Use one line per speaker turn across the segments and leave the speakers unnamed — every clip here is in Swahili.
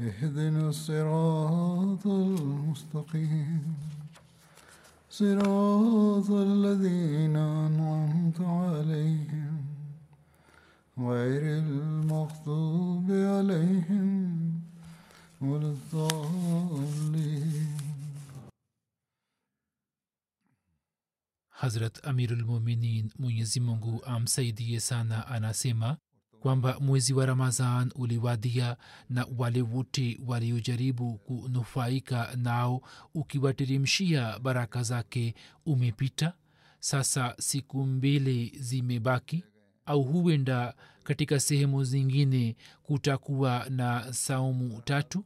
اهدنا الصراط المستقيم. صراط الذين أنعمت عليهم. غير المغضوب عليهم ولا الضالين.
hazrat amirulmuminin mwenyezi mungu amsaidie sana anasema kwamba mwezi wa ramazan uliwadia na wale wote waliojaribu kunufaika nao ukiwateremshia baraka zake umepita. Sasa siku mbili zimebaki au huenda katika sehemu zingine kutakuwa na saumu tatu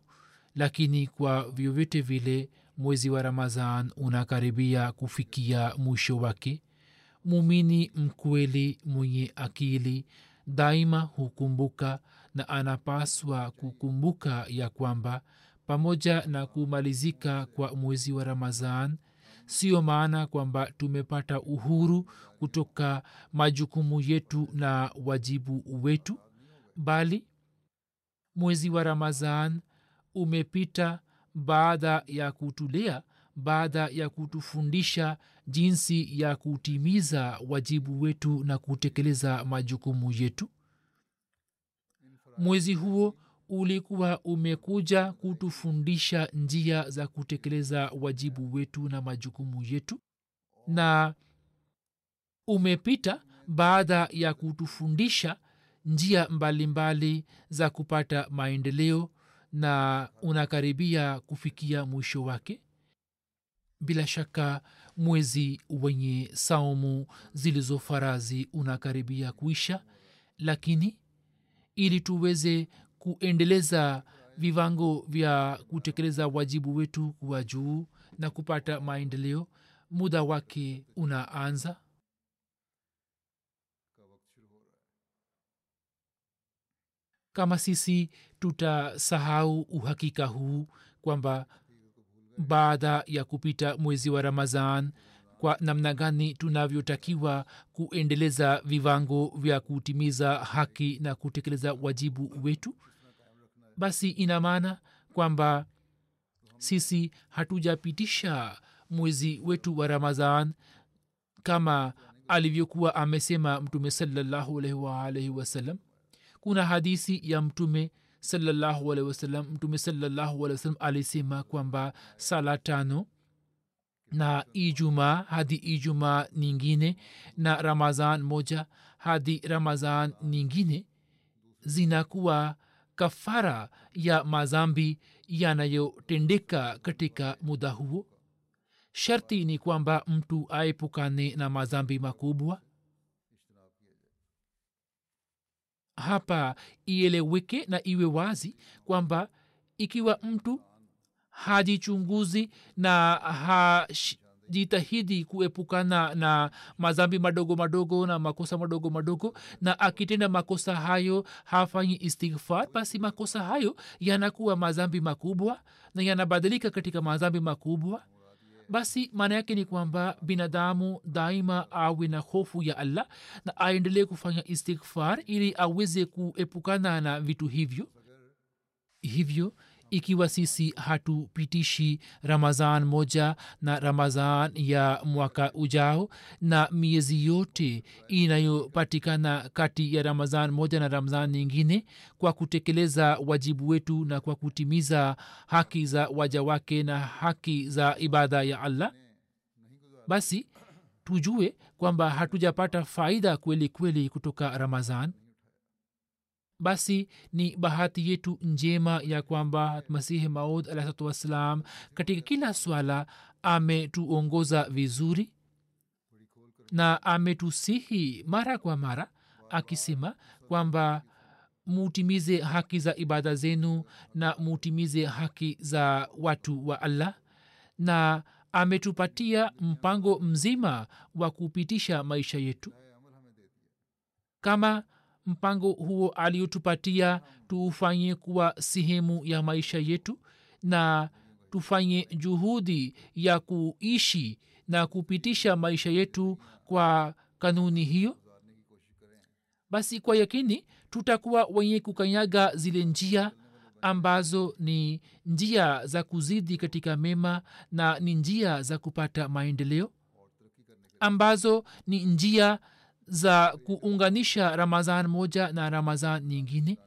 lakini kwa vyovyote vile mwezi wa ramazan unakaribia kufikia mwisho wake. Mumini mkweli mwenye akili daima hukumbuka na anapaswa kukumbuka ya kwamba pamoja na kumalizika kwa mwezi wa ramazan sio maana kwamba tumepata uhuru kutoka majukumu yetu na wajibu wetu bali mwezi wa ramazan umepita baada ya kutulea baada ya kutufundisha jinsi ya kutimiza wajibu wetu na kutekeleza majukumu yetu. Mwezi huo ulikuwa umekuja kutufundisha njia za kutekeleza wajibu wetu na majukumu yetu na umepita baada ya kutufundisha njia mbalimbali mbali za kupata maendeleo na unakaribia kufikia mwisho wake bila shaka mwezi wenye saumu zilizo farazi unakaribia kuisha lakini ili tuweze kuendeleza viwango vya kutekeleza wajibu wetu kuwa juu na kupata maendeleo muda wake unaanza. Kama sisi tutasahau uhakika huu kwamba baada ya kupita mwezi wa ramazan kwa namna gani tunavyotakiwa kuendeleza viwango vya kutimiza haki na kutekeleza wajibu wetu? Basi ina maana kwamba sisi hatujapitisha mwezi wetu wa ramazan kama alivyokuwa amesema mtume salallahu alaihi waalaihi wasallam. Kuna hadisi ya mtume wasallam mtume salallahu alehi alisema kwamba sala tano na ijumaa hadi ijumaa nyingine na ramazan moja hadi ramazan nyingine zinakuwa kafara ya mazambi yanayotendeka katika muda huo. Sharti ni kwamba mtu aepukane na mazambi makubwa hapa ieleweke na iwe wazi kwamba ikiwa mtu hajichunguzi na hajitahidi kuepukana na mazambi madogo madogo na makosa madogo madogo na akitenda makosa hayo hafanyi istighfar basi makosa hayo yanakuwa mazambi makubwa na yanabadilika katika mazambi makubwa basi maana yake ni kwamba binadamu daima awe na hofu ya allah na aendelee kufanya istighfar ili aweze kuepukana na vitu hivyo. Hivyo ikiwa sisi hatupitishi ramazan moja na ramazan ya mwaka ujao na miezi yote inayopatikana kati ya ramazan moja na ramazan nyingine kwa kutekeleza wajibu wetu na kwa kutimiza haki za waja wake na haki za ibada ya allah. Basi tujue kwamba hatujapata faida kweli kweli kutoka ramazan basi ni bahati yetu njema ya kwamba masihi maud alahsatu wassalam katika kila swala ametuongoza vizuri na ametusihi mara kwa mara akisema kwamba mutimize haki za ibada zenu na mutimize haki za watu wa allah na ametupatia mpango mzima wa kupitisha maisha yetu. Kama mpango huo aliotupatia tuufanye kuwa sehemu ya maisha yetu na tufanye juhudi ya kuishi na kupitisha maisha yetu kwa kanuni hiyo. Basi kwa yakini tutakuwa wenye kukanyaga zile njia ambazo ni njia za kuzidi katika mema na ni njia za kupata maendeleo ambazo ni njia za kuunganisha ramadhan moja na ramadhan nyingine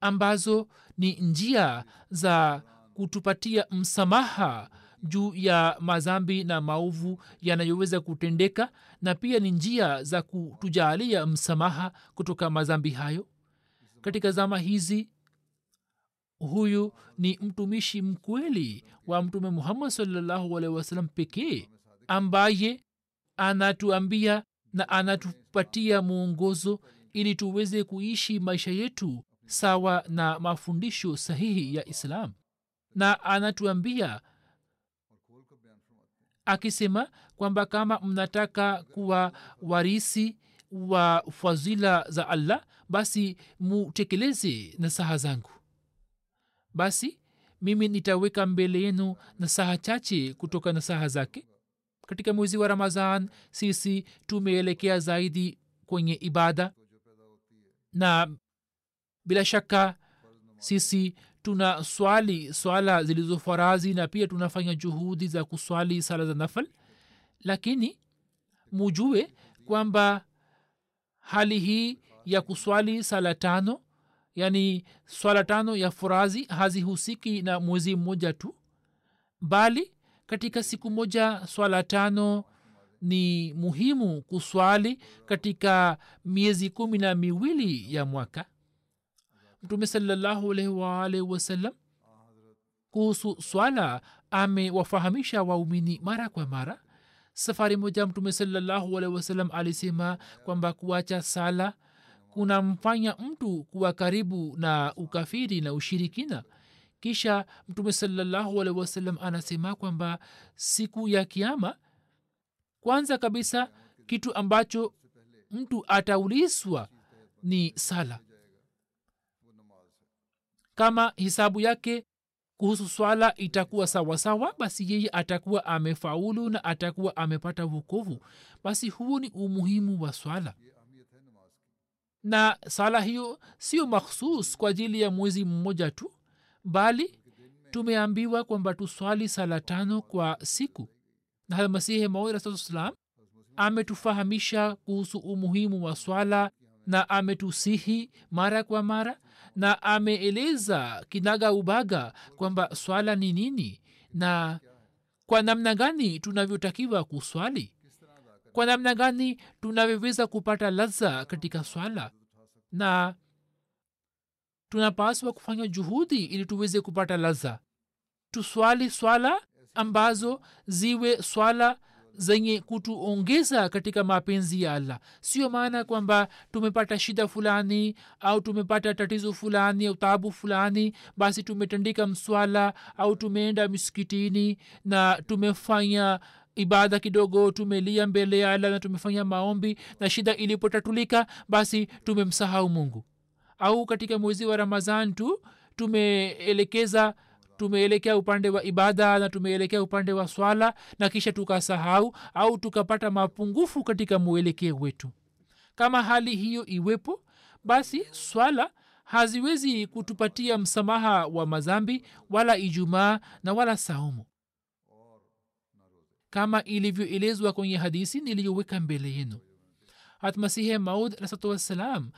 ambazo ni njia za kutupatia msamaha juu ya mazambi na maovu yanayoweza kutendeka na pia ni njia za kutujaalia msamaha kutoka mazambi hayo. Katika zama hizi huyu ni mtumishi mkweli wa mtume muhammad salllahu alehi wasallam pekee ambaye anatuambia na anatupatia mwongozo ili tuweze kuishi maisha yetu sawa na mafundisho sahihi ya islam. Na anatuambia akisema kwamba kama mnataka kuwa warisi wa fadhila za allah basi mutekeleze nasaha zangu. Basi mimi nitaweka mbele yenu nasaha chache kutoka nasaha zake katika mwezi wa ramadhan sisi tumeelekea zaidi kwenye ibada. Na bila shaka sisi tuna swali swala zilizofarazi na pia tunafanya juhudi za kuswali sala za nafal. Lakini mujue kwamba hali hii ya kuswali sala tano yani swala tano ya furazi hazihusiki na mwezi mmoja tu bali katika siku moja swala tano ni muhimu kuswali katika miezi kumi na miwili ya mwaka. Mtume salallahu alaihi wasallam kuhusu swala amewafahamisha waumini mara kwa mara. Safari moja mtume salallahu alaihi wasallam alisema kwamba kuacha sala kunamfanya mtu kuwa karibu na ukafiri na ushirikina kisha mtume salallahu alaihi wasallam anasema kwamba siku ya kiama kwanza kabisa kitu ambacho mtu ataulizwa ni sala. Kama hisabu yake kuhusu swala itakuwa sawasawa basi yeye atakuwa amefaulu na atakuwa amepata vukovu basi huo ni umuhimu wa swala. Na sala hiyo sio makhsus kwa ajili ya mwezi mmoja tu bali tumeambiwa kwamba tuswali sala tano kwa siku. Na almasihi maudsalam ametufahamisha kuhusu umuhimu wa swala na ametusihi mara kwa mara na ameeleza kinaga ubaga kwamba swala ni nini na kwa namna gani tunavyotakiwa kuswali. Kwa namna gani tunavyoweza kupata laza katika swala na tunapaswa kufanya juhudi ili tuweze kupata laza tuswali swala ambazo ziwe swala zenye kutuongeza katika mapenzi ya allah. Sio maana kwamba tumepata shida fulani au tumepata tatizo fulani au tabu fulani basi tumetandika mswala au tumeenda misikitini na tumefanya ibada kidogo tumelia mbele ya allah na tumefanya maombi na shida ilipotatulika basi tumemsahau mungu au katika mwezi wa ramadhan tu tumeelekeza tumeelekea upande wa ibada na tumeelekea upande wa swala na kisha tukasahau au tukapata mapungufu katika mwelekeo wetu. Kama hali hiyo iwepo basi swala haziwezi kutupatia msamaha wa mazambi wala ijumaa na wala saumu. Kama ilivyoelezwa kwenye hadisi niliyoweka mbele yenu. Hatmasihe maud rasatu wassalam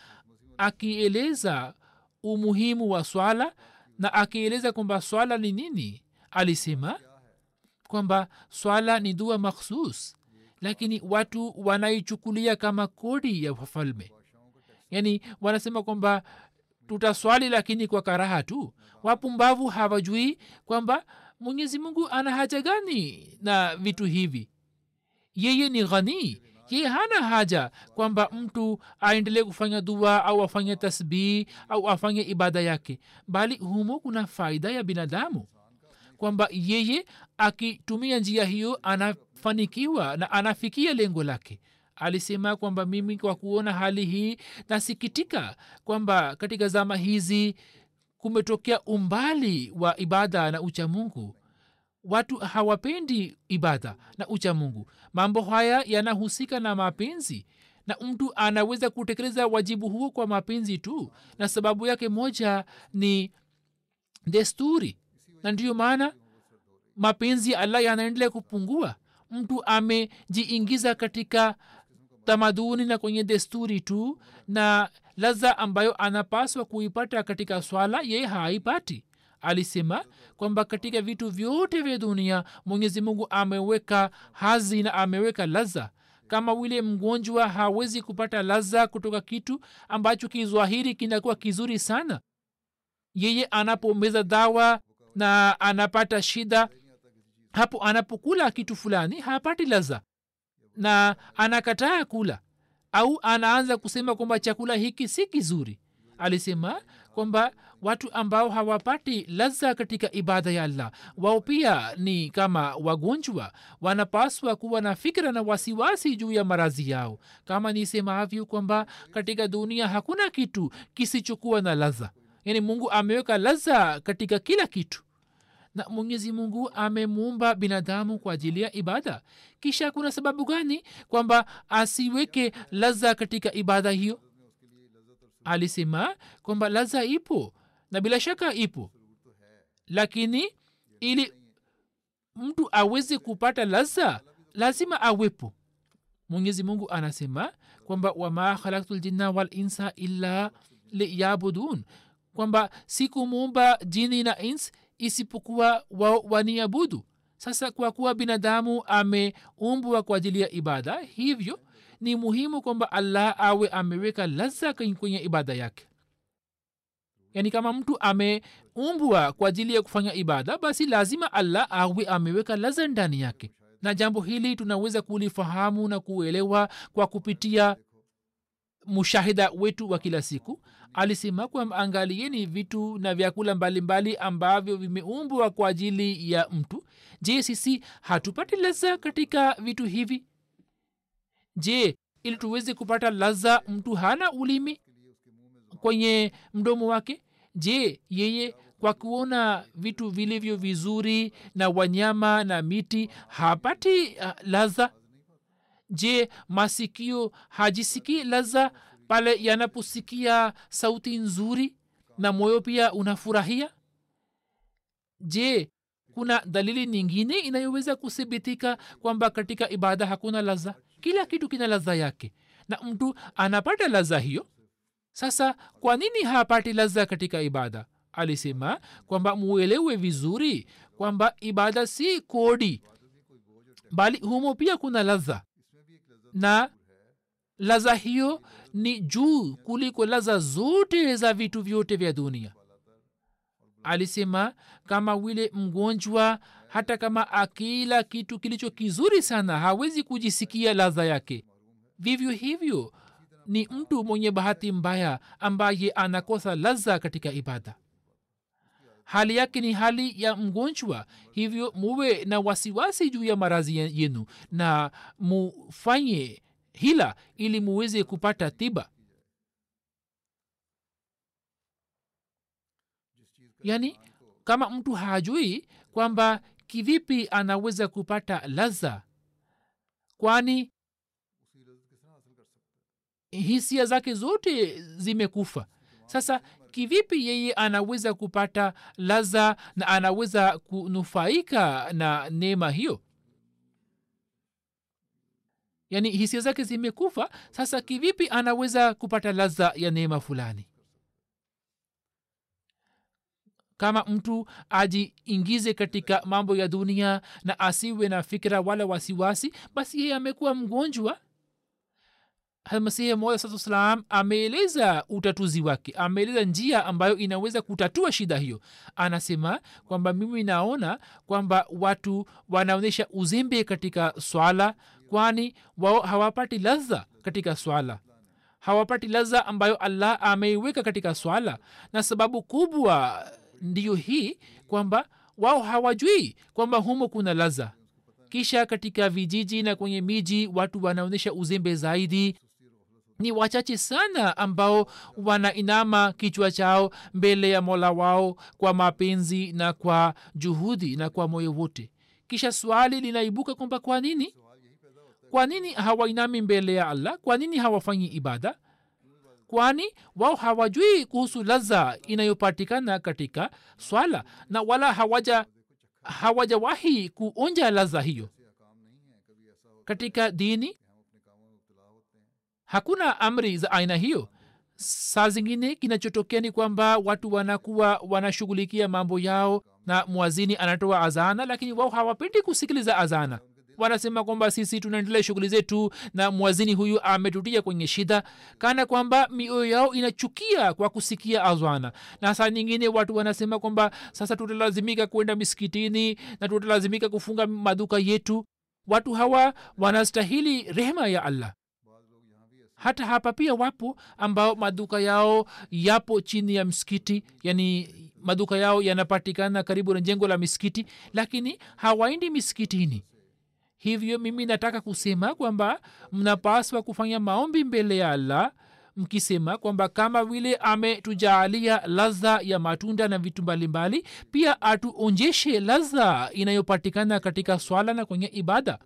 akieleza umuhimu wa swala na akieleza kwamba swala ni nini alisema kwamba swala ni dua makhsus lakini watu wanaichukulia kama kodi ya wafalme. Yaani wanasema kwamba tutaswali lakini kwa karaha tu. Wapumbavu hawajui kwamba mwenyezi mungu ana haja gani na vitu hivi. Yeye ni ghanii yeye hana haja kwamba mtu aendelee kufanya dua au afanye tasbihi au afanye ibada yake bali humo kuna faida ya binadamu. Kwamba yeye akitumia njia hiyo anafanikiwa na anafikia lengo lake. Alisema kwamba mimi kwa kuona hali hii nasikitika kwamba katika zama hizi kumetokea umbali wa ibada na uchamungu watu hawapendi ibada na uchamungu mambo haya yanahusika na mapenzi na mtu anaweza kutekeleza wajibu huo kwa mapenzi tu na sababu yake moja ni desturi. Na ndiyo maana mapenzi ya allah yanaendelea kupungua. Mtu amejiingiza katika tamaduni na kwenye desturi tu na laza ambayo anapaswa kuipata katika swala yeye haipati alisema kwamba katika vitu vyote vya dunia mwenyezi mungu ameweka hazi na ameweka laza. Kama vile mgonjwa hawezi kupata laza kutoka kitu ambacho kizwahiri kinakuwa kizuri sana yeye anapomeza dawa na anapata shida hapo anapokula kitu fulani hapati laza na anakataa kula au anaanza kusema kwamba chakula hiki si kizuri. Alisema kwamba watu ambao hawapati laza katika ibada ya allah. Wao pia ni kama wagonjwa wanapaswa kuwa na fikira na wasiwasi juu ya marazi yao. Kama nisemavyo kwamba katika dunia hakuna kitu kisichokuwa na laza. Yani mungu ameweka laza katika kila kitu. Na mwenyezi mungu amemuumba binadamu kwa ajili ya ibada. Kisha kuna sababu gani kwamba asiweke laza katika ibada hiyo? Alisema kwamba laza ipo na bila shaka ipo. Lakini ili mtu aweze kupata laza lazima awepo. Mwenyezi mungu anasema kwamba wama khalaktu ljinna walinsa illa liyabudun. Kwamba sikumuumba jini na ins isipokuwa wao waniabudu. Sasa kwa kuwa binadamu ameumbwa kwa ajili ya ibada hivyo ni muhimu kwamba allah awe ameweka laza kwenye ibada yake yaani kama mtu ameumbwa kwa ajili ya kufanya ibada basi lazima allah awe ameweka laza ndani yake. Na jambo hili tunaweza kulifahamu na kuelewa kwa kupitia mushahida wetu wa kila siku. Alisema kwamba angalieni vitu na vyakula mbalimbali ambavyo vimeumbwa kwa ajili ya mtu. Je sisi hatupati laza katika vitu hivi? Je ili tuweze kupata laza mtu hana ulimi kwenye mdomo wake? Je yeye kwa kuona vitu vilivyo vizuri na wanyama na miti hapati uh, laza? Je masikio hajisikii laza pale yanaposikia sauti nzuri na moyo pia unafurahia? Je kuna dalili nyingine inayoweza kuthibitika kwamba katika ibada hakuna laza? Kila kitu kina laza yake. Na mtu anapata laza hiyo sasa kwa nini hapati laza katika ibada? Alisema kwamba muelewe vizuri kwamba ibada si kodi bali humo pia kuna laza na laza hiyo ni juu kuliko laza zote za vitu vyote vya dunia. Alisema kama wile mgonjwa hata kama akila kitu kilicho kizuri sana hawezi kujisikia ladha yake. Vivyo hivyo ni mtu mwenye bahati mbaya ambaye anakosa laza katika ibada. Hali yake ni hali ya mgonjwa hivyo muwe na wasiwasi juu ya marazi yenu na mufanye hila ili muweze kupata tiba. Yaani kama mtu hajui kwamba kivipi anaweza kupata laza kwani hisia zake zote zimekufa. Sasa kivipi yeye anaweza kupata laza na anaweza kunufaika na neema hiyo? Yaani hisia zake zimekufa sasa kivipi anaweza kupata laza ya neema fulani? Kama mtu ajiingize katika mambo ya dunia na asiwe na fikira wala wasiwasi basi yeye amekuwa mgonjwa masihi moja salam ameeleza utatuzi wake ameeleza njia ambayo inaweza kutatua shida hiyo. Anasema kwamba mimi naona kwamba watu wanaonyesha uzembe katika swala kwani wao hawapati ladha katika swala. Hawapati ladha ambayo allah ameiweka katika swala. Na sababu kubwa ndiyo hii kwamba wao hawajui kwamba humo kuna ladha. Kisha katika vijiji na kwenye miji watu wanaonyesha uzembe zaidi ni wachache sana ambao wanainama kichwa chao mbele ya mola wao kwa mapenzi na kwa juhudi na kwa moyo wote. Kisha swali linaibuka kwamba kwa nini? Kwa nini hawainami mbele ya allah? Kwa nini hawafanyi ibada? Kwani wao hawajui kuhusu laza inayopatikana katika swala na wala hawaja hawajawahi kuonja laza hiyo. Katika dini hakuna amri za aina hiyo. Saa zingine kinachotokea ni kwamba watu wanakuwa wanashughulikia mambo yao na mwazini anatoa azana lakini wao hawapendi kusikiliza azana wanasema kwamba sisi tunaendelea shughuli zetu na mwazini huyu ametutia kwenye shida kana kwamba mioyo yao inachukia kwa kusikia azwana na saa nyingine watu wanasema kwamba sasa tutalazimika kwenda misikitini na tutalazimika kufunga maduka yetu. Watu hawa wanastahili rehema ya allah hata hapa pia wapo ambao maduka yao yapo chini ya msikiti yani maduka yao yanapatikana karibu na jengo la misikiti lakini hawaendi misikitini. Hivyo mimi nataka kusema kwamba mnapaswa kufanya maombi mbele ya allah mkisema kwamba kama vile ametujaalia ladha ya matunda na vitu mbalimbali pia atuonjeshe ladha inayopatikana katika swala na kwenye ibada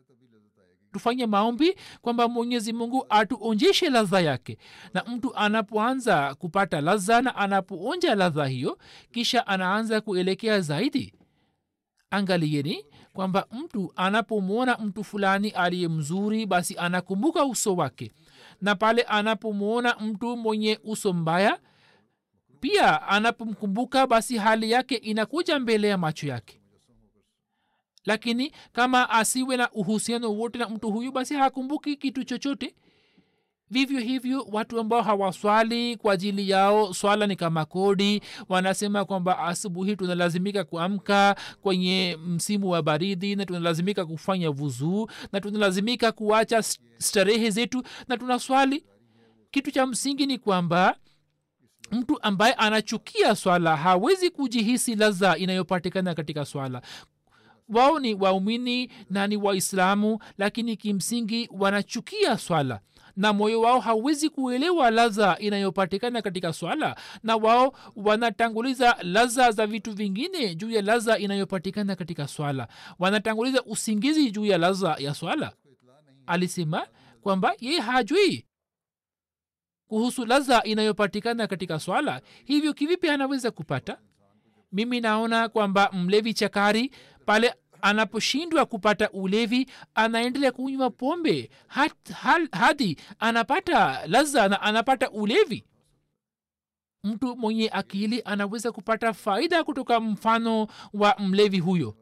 tufanye maombi kwamba mwenyezi mungu atuonjeshe ladha yake. Na mtu anapoanza kupata ladha na anapoonja ladha hiyo kisha anaanza kuelekea zaidi angalieni kwamba mtu anapomwona mtu fulani aliye mzuri basi anakumbuka uso wake. Na pale anapomwona mtu mwenye uso mbaya pia anapomkumbuka basi hali yake inakuja mbele ya macho yake lakini kama asiwe na uhusiano wote na mtu huyu basi hakumbuki kitu chochote. Vivyo hivyo watu ambao hawaswali kwa ajili yao swala ni kama kodi. Wanasema kwamba asubuhi tunalazimika kuamka kwenye msimu wa baridi na tunalazimika kufanya vuzuu na tunalazimika kuacha starehe zetu na tunaswali. Kitu cha msingi ni kwamba mtu ambaye anachukia swala hawezi kujihisi laza inayopatikana katika swala wao ni waumini na ni waislamu lakini kimsingi wanachukia swala. Na moyo wao hauwezi kuelewa ladha inayopatikana katika swala. Na wao wanatanguliza ladha za vitu vingine juu ya ladha inayopatikana katika swala. Wanatanguliza usingizi juu ya ladha ya swala. Alisema kwamba yeye hajui kuhusu ladha inayopatikana katika swala. Hivyo kivipi anaweza kupata? Mimi naona kwamba mlevi chakari pale anaposhindwa kupata ulevi anaendelea kunywa pombe hat, hal, hadi anapata laza na anapata ulevi. Mtu mwenye akili anaweza kupata faida kutoka mfano wa mlevi huyo.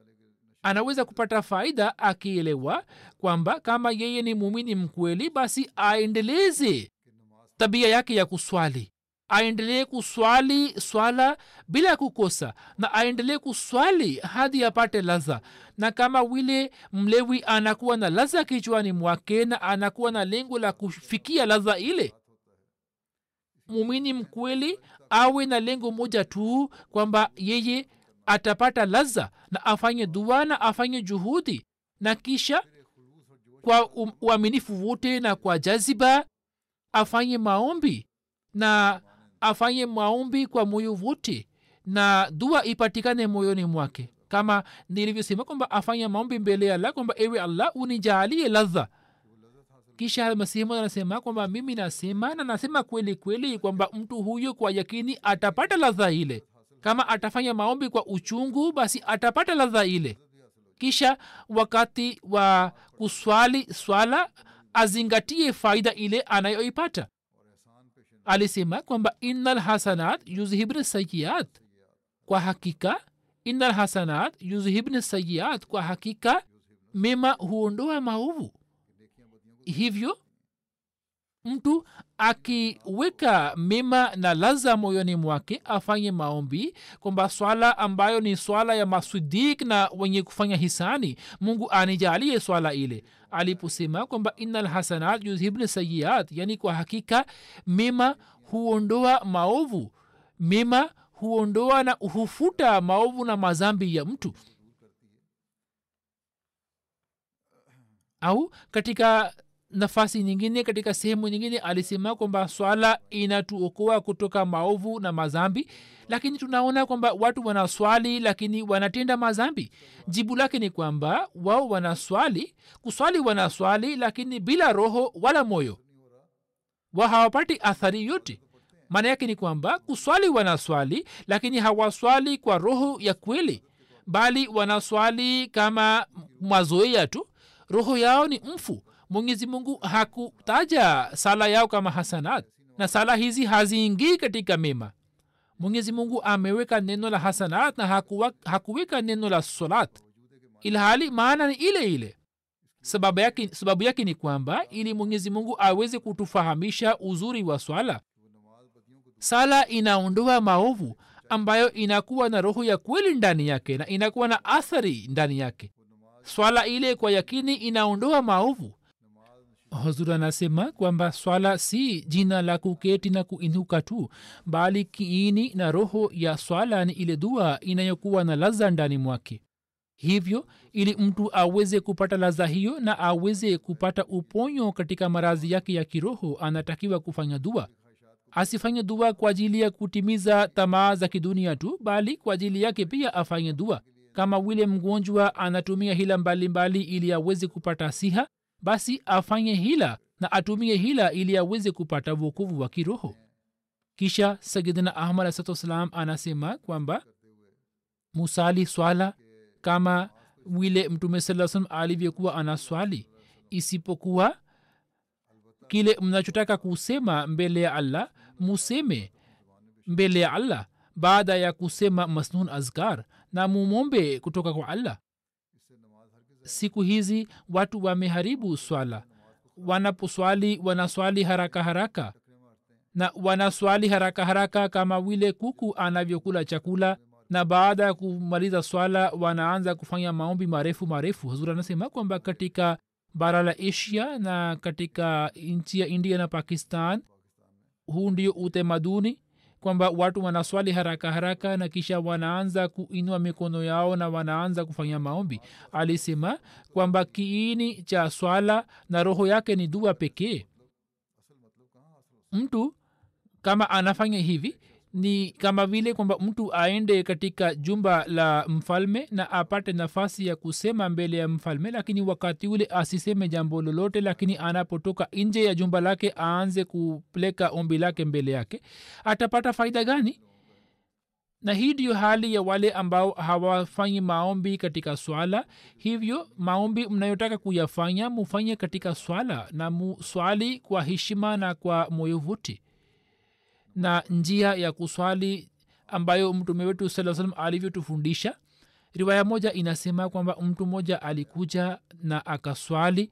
Anaweza kupata faida akielewa kwamba kama yeye ni muumini mkweli basi aendeleze tabia yake ya kuswali aendelee kuswali swala bila kukosa na aendelee kuswali hadi apate laza na kama vile mlewi anakuwa na laza kichwani mwake na anakuwa na lengo la kufikia laza ile mumini mkweli awe na lengo moja tu kwamba yeye atapata laza na afanye dua na afanye juhudi na kisha kwa uaminifu wote na kwa jaziba afanye maombi na afanye maombi kwa moyo wote na dua ipatikane moyoni mwake. Kama nilivyosema kwamba afanye maombi mbele ya allah kwamba ewe allah unijaalie ladha. Kisha masihimu anasema kwamba mimi nasema na nasema kweli kweli kwamba mtu huyo kwa yakini atapata ladha ile. Kama atafanya maombi kwa uchungu basi atapata ladha ile. Kisha wakati wa kuswali swala azingatie faida ile anayoipata alisema kwamba innal hasanat yuzhibne sayiat kwa hakika innal hasanat yuzhibni sayiat kwa hakika mema huondoa maovu. Hivyo mtu akiweka mema na laza moyoni mwake afanye maombi kwamba swala ambayo ni swala ya masudik na wenye kufanya hisani mungu anijalie swala ile aliposema kwamba ina lhasanat yuzhibna sayiat yani kwa hakika mema huondoa maovu mema huondoa na hufuta maovu na mazambi ya mtu. Au katika nafasi nyingine katika sehemu nyingine alisema kwamba swala inatuokoa kutoka maovu na mazambi lakini tunaona kwamba watu wanaswali lakini wanatenda mazambi. Jibu lake ni kwamba wao wanaswali kuswali wanaswali lakini bila roho wala moyo. Wa hawapati athari yote. Maana yake ni kwamba kuswali wanaswali lakini hawaswali kwa roho ya kweli bali wanaswali kama mazoea tu. Roho yao ni mfu mwenyezi mungu hakutaja sala yao kama hasanat na sala hizi haziingii katika mema. Mwenyezi mungu ameweka neno la hasanat na hakuweka neno la solat ilhali maana ni ile ile. Sababu yake, sababu yake ni kwamba ili mwenyezi mungu aweze kutufahamisha uzuri wa swala sala inaondoa maovu ambayo inakuwa na roho ya kweli ndani yake na inakuwa na athari ndani yake. Swala ile kwa yakini inaondoa maovu huzur anasema kwamba swala si jina la kuketi na kuinuka tu bali kiini na roho ya swala ni ile dua inayokuwa na laza ndani mwake. Hivyo ili mtu aweze kupata laza hiyo na aweze kupata uponyo katika marazi yake ya kiroho anatakiwa kufanya dua. Asifanye dua kwa ajili ya kutimiza tamaa za kidunia tu bali kwa ajili yake pia afanye dua. Kama vile mgonjwa anatumia hila mbalimbali mbali ili aweze kupata siha basi afanye hila na atumie hila ili aweze kupata wokovu wa kiroho. Kisha sayidina ahmad asatu wassalam anasema kwamba musali swala kama vile mtume saa salam alivyokuwa anaswali isipokuwa kile mnachotaka kusema mbele ya allah museme mbele ya allah. Baada ya kusema masnun azkar na mumombe kutoka kwa allah siku hizi watu wameharibu swala. Wanaposwali wanaswali haraka haraka. Na wanaswali haraka haraka kama vile kuku anavyokula chakula. Na baada ya kumaliza swala wanaanza kufanya maombi marefu marefu. Hazuri anasema kwamba katika bara la asia na katika nchi ya india na pakistan huu ndio utamaduni kwamba watu wanaswali haraka haraka na kisha wanaanza kuinua mikono yao na wanaanza kufanya maombi. Alisema kwamba kiini cha swala na roho yake ni dua pekee. Mtu kama anafanya hivi ni kama vile kwamba mtu aende katika jumba la mfalme na apate nafasi ya kusema mbele ya mfalme lakini wakati ule asiseme jambo lolote lakini anapotoka nje ya jumba lake aanze kupeleka ombi lake mbele yake atapata faida gani? Na hii ndiyo hali ya wale ambao hawafanyi maombi katika swala. Hivyo maombi mnayotaka kuyafanya mufanye katika swala na muswali kwa heshima na kwa moyo vuti na njia ya kuswali ambayo mtume wetu saa salam alivyotufundisha. Riwaya moja inasema kwamba mtu mmoja alikuja na akaswali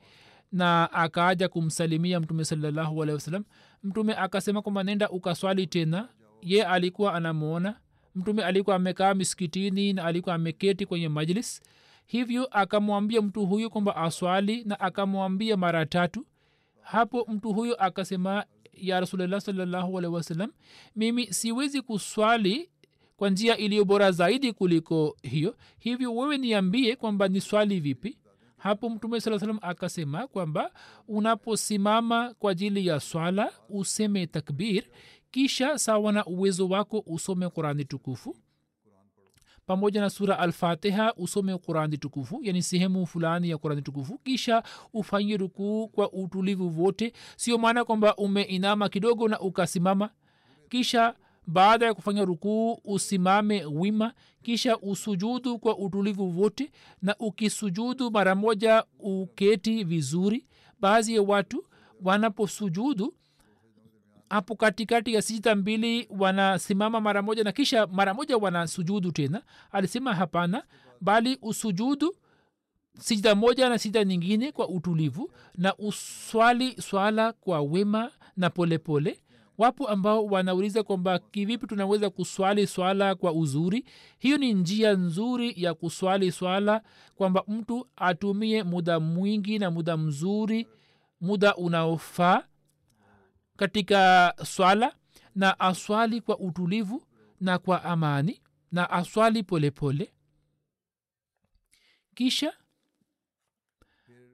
na akaaja kumsalimia mtume salallahu alehi wasalam mtume akasema kwamba nenda ukaswali tena. Ye alikuwa anamwona mtume alikuwa amekaa miskitini na alikuwa ameketi kwenye majlis. Hivyo akamwambia mtu huyo kwamba aswali na akamwambia mara tatu. Hapo mtu huyo akasema ya rasulllah salllahu alehi wasallam mimi siwezi kuswali kwa njia iliyo bora zaidi kuliko hiyo. Hivyo wewe niambie kwamba ni swali vipi. Hapo mtume saa salam akasema kwamba unaposimama kwa ajili ya swala useme takbir kisha sawa na uwezo wako usome qurani tukufu pamoja na sura alfatiha usome qurani tukufu yani sehemu fulani ya qurani tukufu kisha ufanye rukuu kwa utulivu wote. Sio maana kwamba umeinama kidogo na ukasimama. Kisha baada ya kufanya rukuu usimame wima. Kisha usujudu kwa utulivu wote. Na ukisujudu mara moja uketi vizuri. Baadhi ya watu wanaposujudu hapo katikati ya sijita mbili wanasimama mara moja na kisha mara moja wanasujudu tena alisema hapana bali usujudu sijida moja na sijida nyingine kwa utulivu na uswali swala kwa wema na polepole pole. wapo ambao wanauliza kwamba kivipi tunaweza kuswali swala kwa uzuri hiyo ni njia nzuri ya kuswali swala kwamba mtu atumie muda mwingi na muda mzuri muda unaofaa katika swala na aswali kwa utulivu na kwa amani na aswali polepole pole. kisha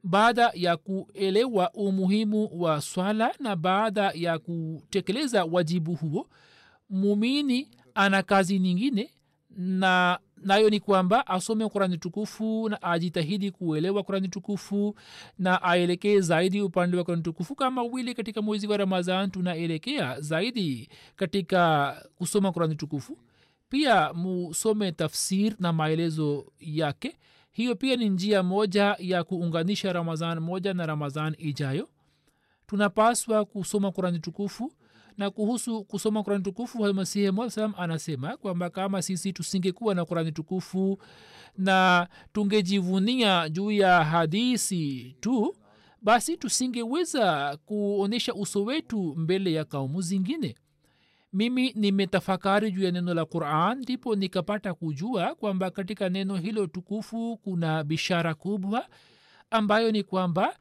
baada ya kuelewa umuhimu wa swala na baada ya kutekeleza wajibu huo mumini ana kazi nyingine na nayo ni kwamba asome kurani tukufu na ajitahidi kuelewa kurani tukufu na aelekee zaidi upande wa kurani tukufu kama wili katika mwezi wa ramadhan tunaelekea zaidi katika kusoma kurani tukufu. Pia musome tafsir na maelezo yake. Hiyo pia ni njia moja ya kuunganisha ramadhan moja na ramadhan ijayo. Tunapaswa kusoma kurani tukufu na kuhusu kusoma kurani tukufu masihi msalam anasema kwamba kama sisi tusingekuwa na kurani tukufu na tungejivunia juu ya hadisi tu basi tusingeweza kuonyesha uso wetu mbele ya kaumu zingine. Mimi nimetafakari juu ya neno la quran ndipo nikapata kujua kwamba katika neno hilo tukufu kuna bishara kubwa ambayo ni kwamba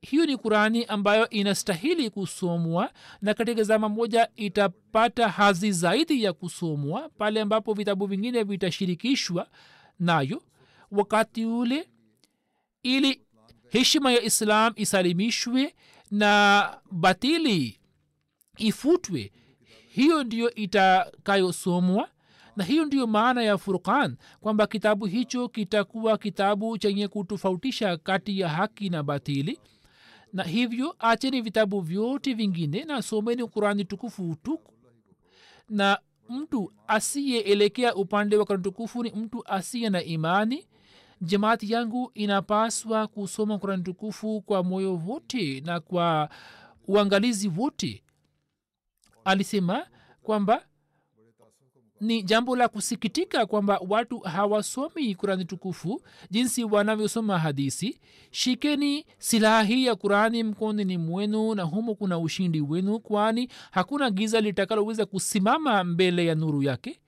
hiyo ni qurani ambayo inastahili kusomwa na katika zama moja itapata hazi zaidi ya kusomwa pale ambapo vitabu vingine vitashirikishwa nayo. Wakati ule ili heshima ya islam isalimishwe na batili ifutwe hiyo ndiyo itakayosomwa na hiyo ndiyo maana ya furqan kwamba kitabu hicho kitakuwa kitabu chenye kutofautisha kati ya haki na batili na hivyo acheni vitabu vyote vingine na someni kurani tukufu tu na mtu asiyeelekea upande wa kurani tukufu ni mtu asiye na imani. Jamaati yangu inapaswa kusoma kurani tukufu kwa moyo wote na kwa uangalizi wote. Alisema kwamba ni jambo la kusikitika kwamba watu hawasomi kurani tukufu jinsi wanavyosoma hadisi shikeni silaha hii ya kurani mkonini mwenu na humo kuna ushindi wenu kwani hakuna giza litakaloweza kusimama mbele ya nuru yake.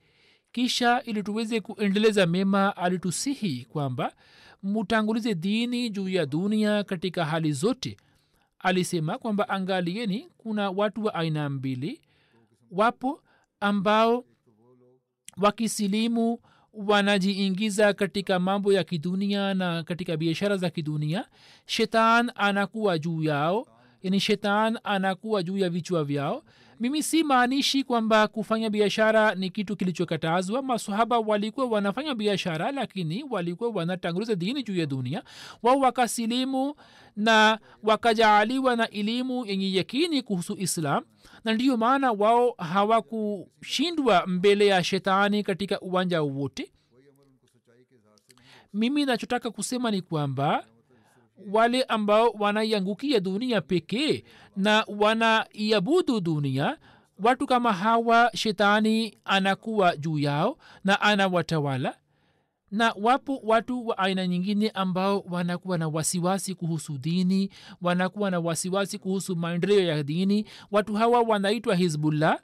Kisha ili tuweze kuendeleza mema alitusihi kwamba mutangulize dini juu ya dunia katika hali zote. Alisema kwamba angalieni kuna watu wa aina mbili. Wapo ambao wakisilimu wanajiingiza katika mambo ya kidunia na katika biashara za kidunia. Shetan anakuwa juu yao yani shetan anakuwa juu ya vichwa vyao mimi si maanishi kwamba kufanya biashara ni kitu kilichokatazwa. Masahaba walikuwa wanafanya biashara lakini walikuwa wanatanguliza dini juu ya dunia. Wao wakasilimu na wakajaaliwa na elimu yenye yakini kuhusu islam. Na ndiyo maana wao hawakushindwa mbele ya shetani katika uwanja wowote. Mimi nachotaka kusema ni kwamba wale ambao wanaiangukia dunia pekee na wanaiabudu dunia watu kama hawa shetani anakuwa juu yao na anawatawala na wapo watu wa aina nyingine ambao wanakuwa na wasiwasi kuhusu dini wanakuwa na wasiwasi kuhusu maendeleo ya dini. Watu hawa wanaitwa hizbullah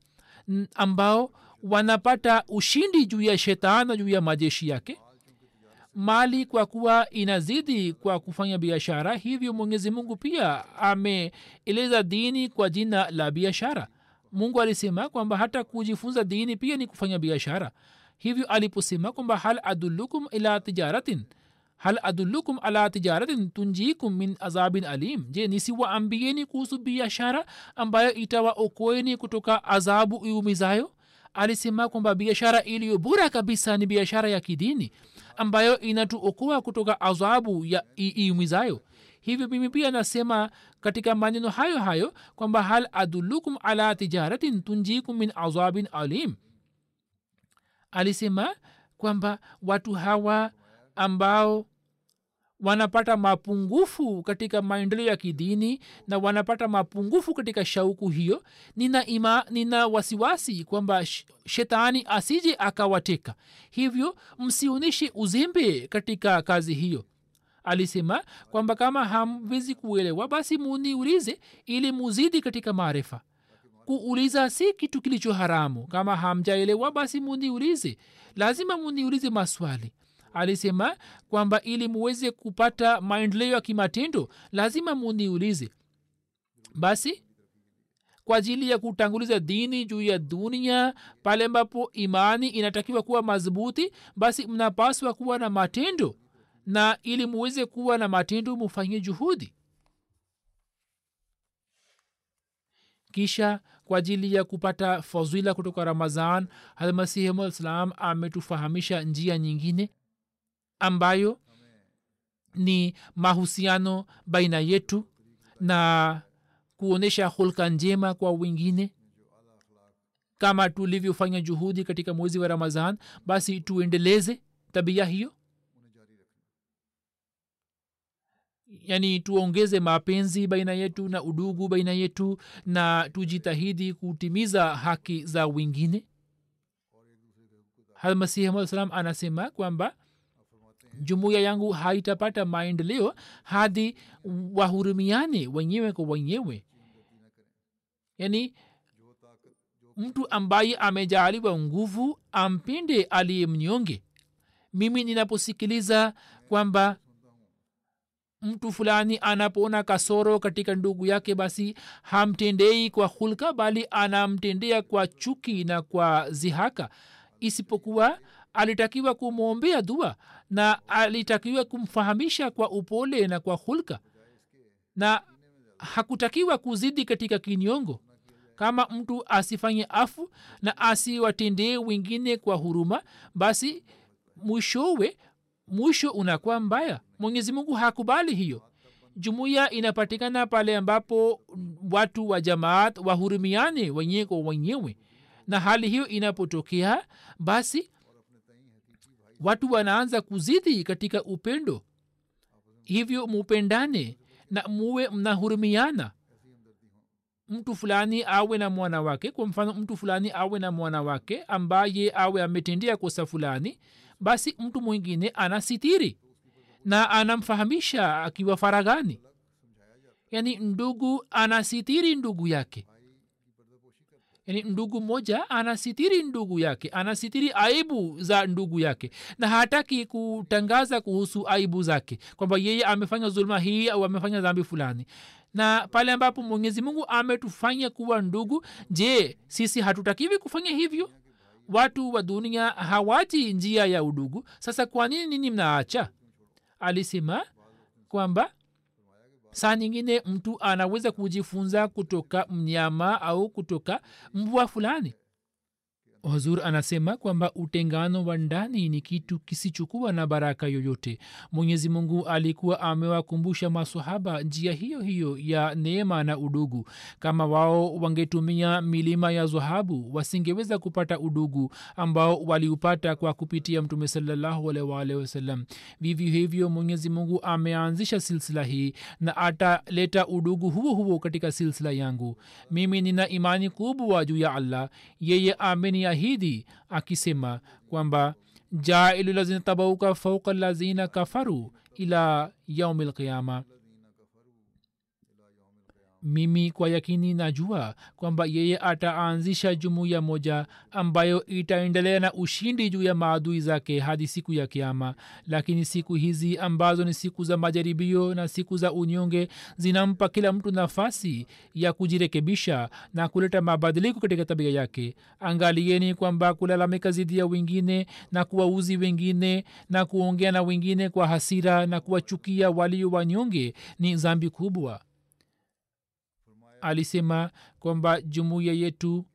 ambao wanapata ushindi juu ya shetani juu ya majeshi yake mali kwa kuwa inazidi kwa kufanya biashara hivyo mwenyezi mungu pia ameeleza dini kwa jina la biashara. Mungu alisema kwamba hata kujifunza dini pia ni kufanya biashara. Hivyo aliposema kwamba hal adulukum ila tijaratin? Hal adulukum ala tijaratin tunjikum min azabin alim? Je nisiwaambieni kuhusu biashara ambayo itawaokoeni kutoka adhabu iumizayo alisema kwamba biashara iliyo bora kabisa ni biashara ya kidini ambayo inatuokoa kutoka adhabu ya iimwizayo hivyo mimi pia nasema katika maneno hayo hayo kwamba hal adulukum ala tijaratin tunjikum min adhabin alim. Alisema kwamba watu hawa ambao wanapata mapungufu katika maendeleo ya kidini na wanapata mapungufu katika shauku hiyo nina, ima, nina wasiwasi kwamba shetani asije akawateka. Hivyo msionyeshe uzembe katika kazi hiyo. Alisema kwamba kama hamwezi kuelewa basi muniulize ili muzidi katika maarifa. Kuuliza si kitu kilicho haramu. Kama hamjaelewa basi muniulize. Lazima muniulize maswali alisema kwamba ili muweze kupata maendeleo ya kimatendo lazima muniulize basi kwa ajili ya kutanguliza dini juu ya dunia pale ambapo imani inatakiwa kuwa madhubuti basi mnapaswa kuwa na matendo. Na ili muweze kuwa na matendo mufanye juhudi. Kisha kwa ajili ya kupata fadhila kutoka ramazan almasihi salam ametufahamisha njia nyingine ambayo ni mahusiano baina yetu na kuonyesha hulka njema kwa wengine. Kama tulivyofanya juhudi katika mwezi wa ramazan basi tuendeleze tabia hiyo. Yaani tuongeze mapenzi baina yetu na udugu baina yetu na tujitahidi kutimiza haki za wengine. Halmasihi maa salam anasema kwamba jumuiya yangu haitapata maendeleo hadi wahurumiane wenyewe kwa wenyewe. Yaani mtu ambaye amejaaliwa nguvu ampende aliye mnyonge. Mimi ninaposikiliza kwamba mtu fulani anapoona kasoro katika ndugu yake basi hamtendei kwa hulka bali anamtendea kwa chuki na kwa zihaka. Isipokuwa alitakiwa kumwombea dua na alitakiwa kumfahamisha kwa upole na kwa hulka. Na hakutakiwa kuzidi katika kinyongo. Kama mtu asifanye afu na asiwatendee wengine kwa huruma basi mwishowe mwisho unakuwa mbaya. Mwenyezi mungu hakubali hiyo. Jumuiya inapatikana pale ambapo watu wa jamaat wahurumiane wenyewe kwa wenyewe. Na hali hiyo inapotokea basi watu wanaanza kuzidi katika upendo. Hivyo mupendane na muwe mnahurumiana. Mtu fulani awe na mwana wake kwa mfano mtu fulani awe na mwana wake ambaye awe ametendea kosa fulani basi mtu mwingine anasitiri na anamfahamisha akiwa faragani. Yaani ndugu anasitiri ndugu yake yaani ndugu mmoja anasitiri ndugu yake anasitiri aibu za ndugu yake na hataki kutangaza kuhusu aibu zake kwamba yeye amefanya zuluma hii au amefanya dhambi fulani. Na pale ambapo mwenyezi mungu ametufanya kuwa ndugu je sisi hatutakiwi kufanya hivyo? Watu wa dunia hawaji njia ya udugu. Sasa kwa nini nini mnaacha? Alisema kwamba saa nyingine mtu anaweza kujifunza kutoka mnyama au kutoka mbwa fulani huzur anasema kwamba utengano wa ndani ni kitu kisichokuwa na baraka yoyote. Mwenyezi mungu alikuwa amewakumbusha masahaba njia hiyo hiyo ya neema na udugu. Kama wao wangetumia milima ya dhahabu wasingeweza kupata udugu ambao waliupata kwa kupitia mtume wasallam vivyo hivyo mwenyezi mungu ameanzisha silsila hii na ataleta udugu huo huo katika silsila yangu. Mimi nina imani kubwa juu ya allah. Yeye ameni ahidi akisema kwamba jailu lazina tabauka fauka lazina kafaru ila yaumi lqiama mimi kwa yakini najua kwamba yeye ataanzisha jumuiya moja ambayo itaendelea na ushindi juu ya maadui zake hadi siku ya kiama lakini siku hizi ambazo ni siku za majaribio na siku za unyonge zinampa kila mtu nafasi ya kujirekebisha na kuleta mabadiliko katika tabia yake. Angalieni kwamba kulalamika zidi ya wengine na kuwauzi wengine na kuongea na wengine kwa hasira na kuwachukia walio wanyonge ni zambi kubwa alisema kwamba jumuiya yetu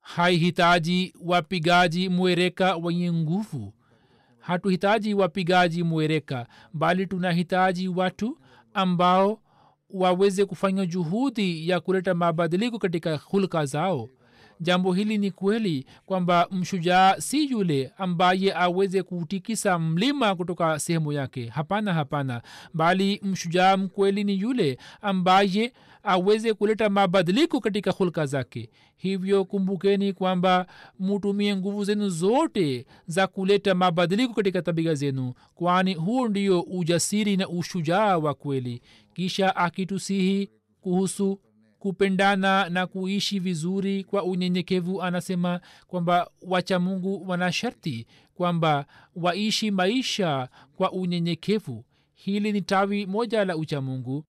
haihitaji wapigaji mwereka wenye nguvu. Hatuhitaji wapigaji mwereka bali tunahitaji watu ambao waweze kufanya juhudi ya kuleta mabadiliko katika hulka zao jambo hili ni kweli kwamba mshujaa si yule ambaye aweze kutikisa mlima kutoka sehemu yake. Hapana hapana. Bali mshujaa mkweli ni yule ambaye aweze kuleta mabadiliko katika hulka zake. Hivyo kumbukeni kwamba mutumie nguvu zenu zote za kuleta mabadiliko katika tabia zenu kwani huo ndio ujasiri na ushujaa wa kweli. Kisha akitusihi kuhusu kupendana na kuishi vizuri kwa unyenyekevu anasema kwamba wacha mungu wana sharti kwamba waishi maisha kwa unyenyekevu. Hili ni tawi moja la uchamungu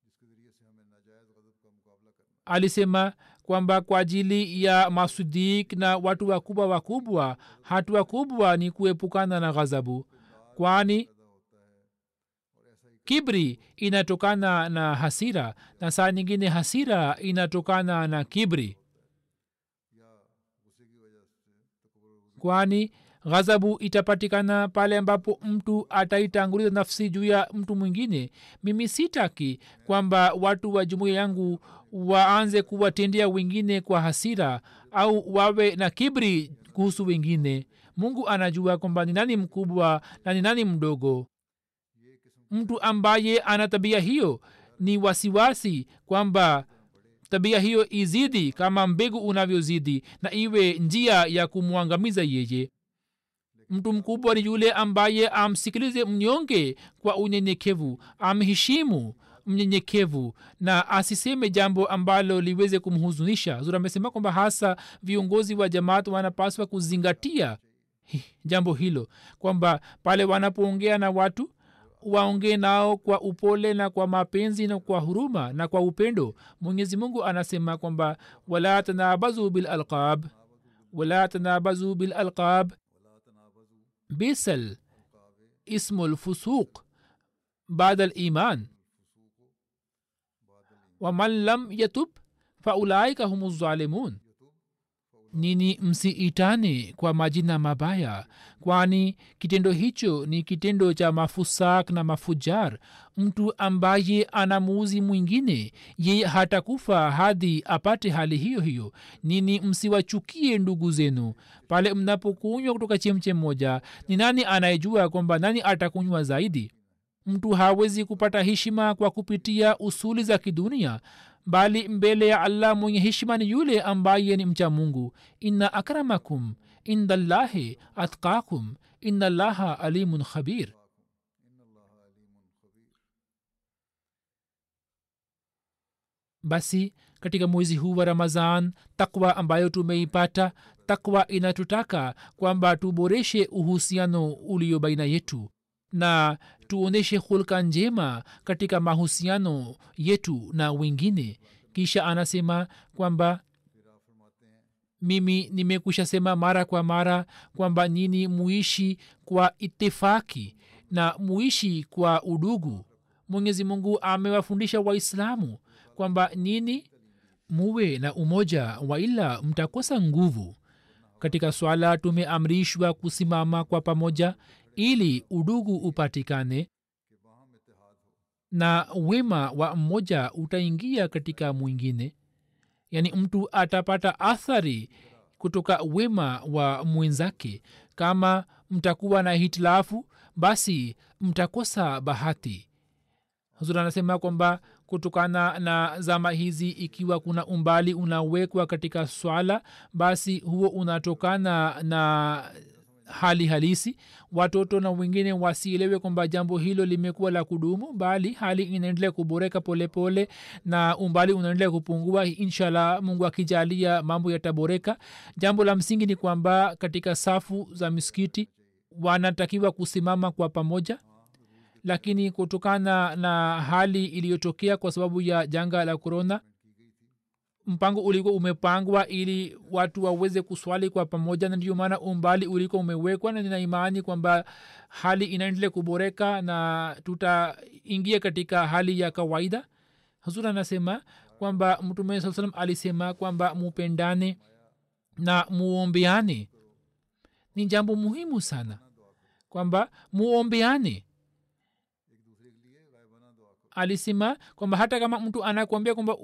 alisema kwamba kwa ajili ya masudik na watu wakubwa wakubwa hatua kubwa ni kuepukana na ghadhabu kwani kibri inatokana na hasira na saa nyingine hasira inatokana na kibri. Kwani ghadhabu itapatikana pale ambapo mtu ataitanguliza nafsi juu ya mtu mwingine? Mimi sitaki kwamba watu wa jumuiya yangu waanze kuwatendea wengine kwa hasira au wawe na kibri kuhusu wengine. Mungu anajua kwamba ni nani mkubwa na ni nani mdogo mtu ambaye ana tabia hiyo. Ni wasiwasi kwamba tabia hiyo izidi kama mbegu unavyozidi na iwe njia ya kumwangamiza yeye. Mtu mkubwa ni yule ambaye amsikilize mnyonge kwa unyenyekevu amheshimu mnyenyekevu na asiseme jambo ambalo liweze kumhuzunisha. Zura amesema kwamba hasa viongozi wa jamaat wanapaswa kuzingatia jambo hilo kwamba pale wanapoongea na watu waongee nao kwa upole na kwa mapenzi na kwa huruma na kwa upendo. Mwenyezi mungu anasema kwamba wala tanabazu bilalqab wala tanabazu bilalqab bisal ismu lfusuq bada liman waman lam yatub faulaika hum zalimun nini msiitane kwa majina mabaya? Kwani kitendo hicho ni kitendo cha mafusak na mafujar. Mtu ambaye anamuuzi mwingine yeye hatakufa hadi apate hali hiyo hiyo. Nini msiwachukie ndugu zenu? Pale mnapokunywa kutoka chemche moja ni nani anayejua kwamba nani atakunywa zaidi? Mtu hawezi kupata heshima kwa kupitia usuli za kidunia bali mbele ya allah mwenye heshima ni yule ambaye ni mcha mungu. Inna akramakum inda llahi atkakum inna llaha alimun khabir. Basi katika mwezi huu wa ramazan takwa ambayo tumeipata takwa inatutaka kwamba tuboreshe uhusiano ulio baina yetu na tuonyeshe hulka njema katika mahusiano yetu na wengine. Kisha anasema kwamba mimi nimekwisha sema mara kwa mara kwamba nyini muishi kwa itifaki na muishi kwa udugu. Mwenyezi mungu amewafundisha waislamu kwamba nini muwe na umoja waila mtakosa nguvu. Katika swala tumeamrishwa kusimama kwa pamoja ili udugu upatikane na wema wa mmoja utaingia katika mwingine. Yaani mtu atapata athari kutoka wema wa mwenzake. Kama mtakuwa na hitilafu basi mtakosa bahati. Huzuri anasema kwamba kutokana na zama hizi ikiwa kuna umbali unawekwa katika swala basi huo unatokana na hali halisi. Watoto na wengine wasielewe kwamba jambo hilo limekuwa la kudumu bali hali inaendelea kuboreka polepole pole, na umbali unaendelea kupungua. Inshallah mungu akijalia mambo yataboreka. Jambo la msingi ni kwamba katika safu za misikiti wanatakiwa kusimama kwa pamoja lakini kutokana na hali iliyotokea kwa sababu ya janga la korona mpango ulikuwa umepangwa ili watu waweze kuswali kwa pamoja na ndio maana umbali ulikuwa umewekwa na nina imani kwamba hali inaendelea kuboreka na tutaingia katika hali ya kawaida. Hazur anasema kwamba mtume saa salam alisema kwamba mupendane na muombeane. Ni jambo muhimu sana kwamba muombeane alisema kwamba hata kama mtu anakuambia kwamba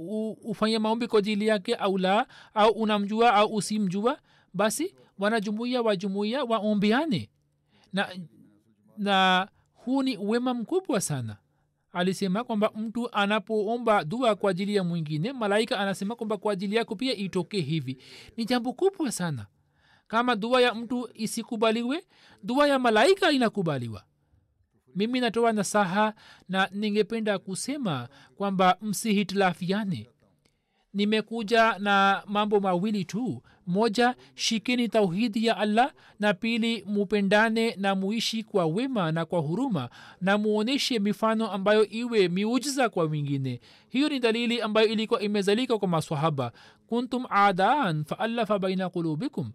ufanye maombi kwa ajili yake au la au unamjua au usimjua basi wanajumuia wa jumuia waombeane. Na, na huu ni wema mkubwa sana. Alisema kwamba mtu anapoomba dua kwa ajili ya mwingine malaika anasema kwamba kwa ajili yako pia itokee hivi. Ni jambo kubwa sana. Kama dua ya mtu isikubaliwe dua ya malaika inakubaliwa mimi natoa nasaha na ningependa kusema kwamba msihitilafiane. Nimekuja na mambo mawili tu. Moja shikeni tauhidi ya allah na pili mupendane na muishi kwa wema na kwa huruma na muonyeshe mifano ambayo iwe miujiza kwa wengine hiyo ni dalili ambayo ilikuwa imezalika kwa maswahaba. Kuntum adaan faallafa baina qulubikum.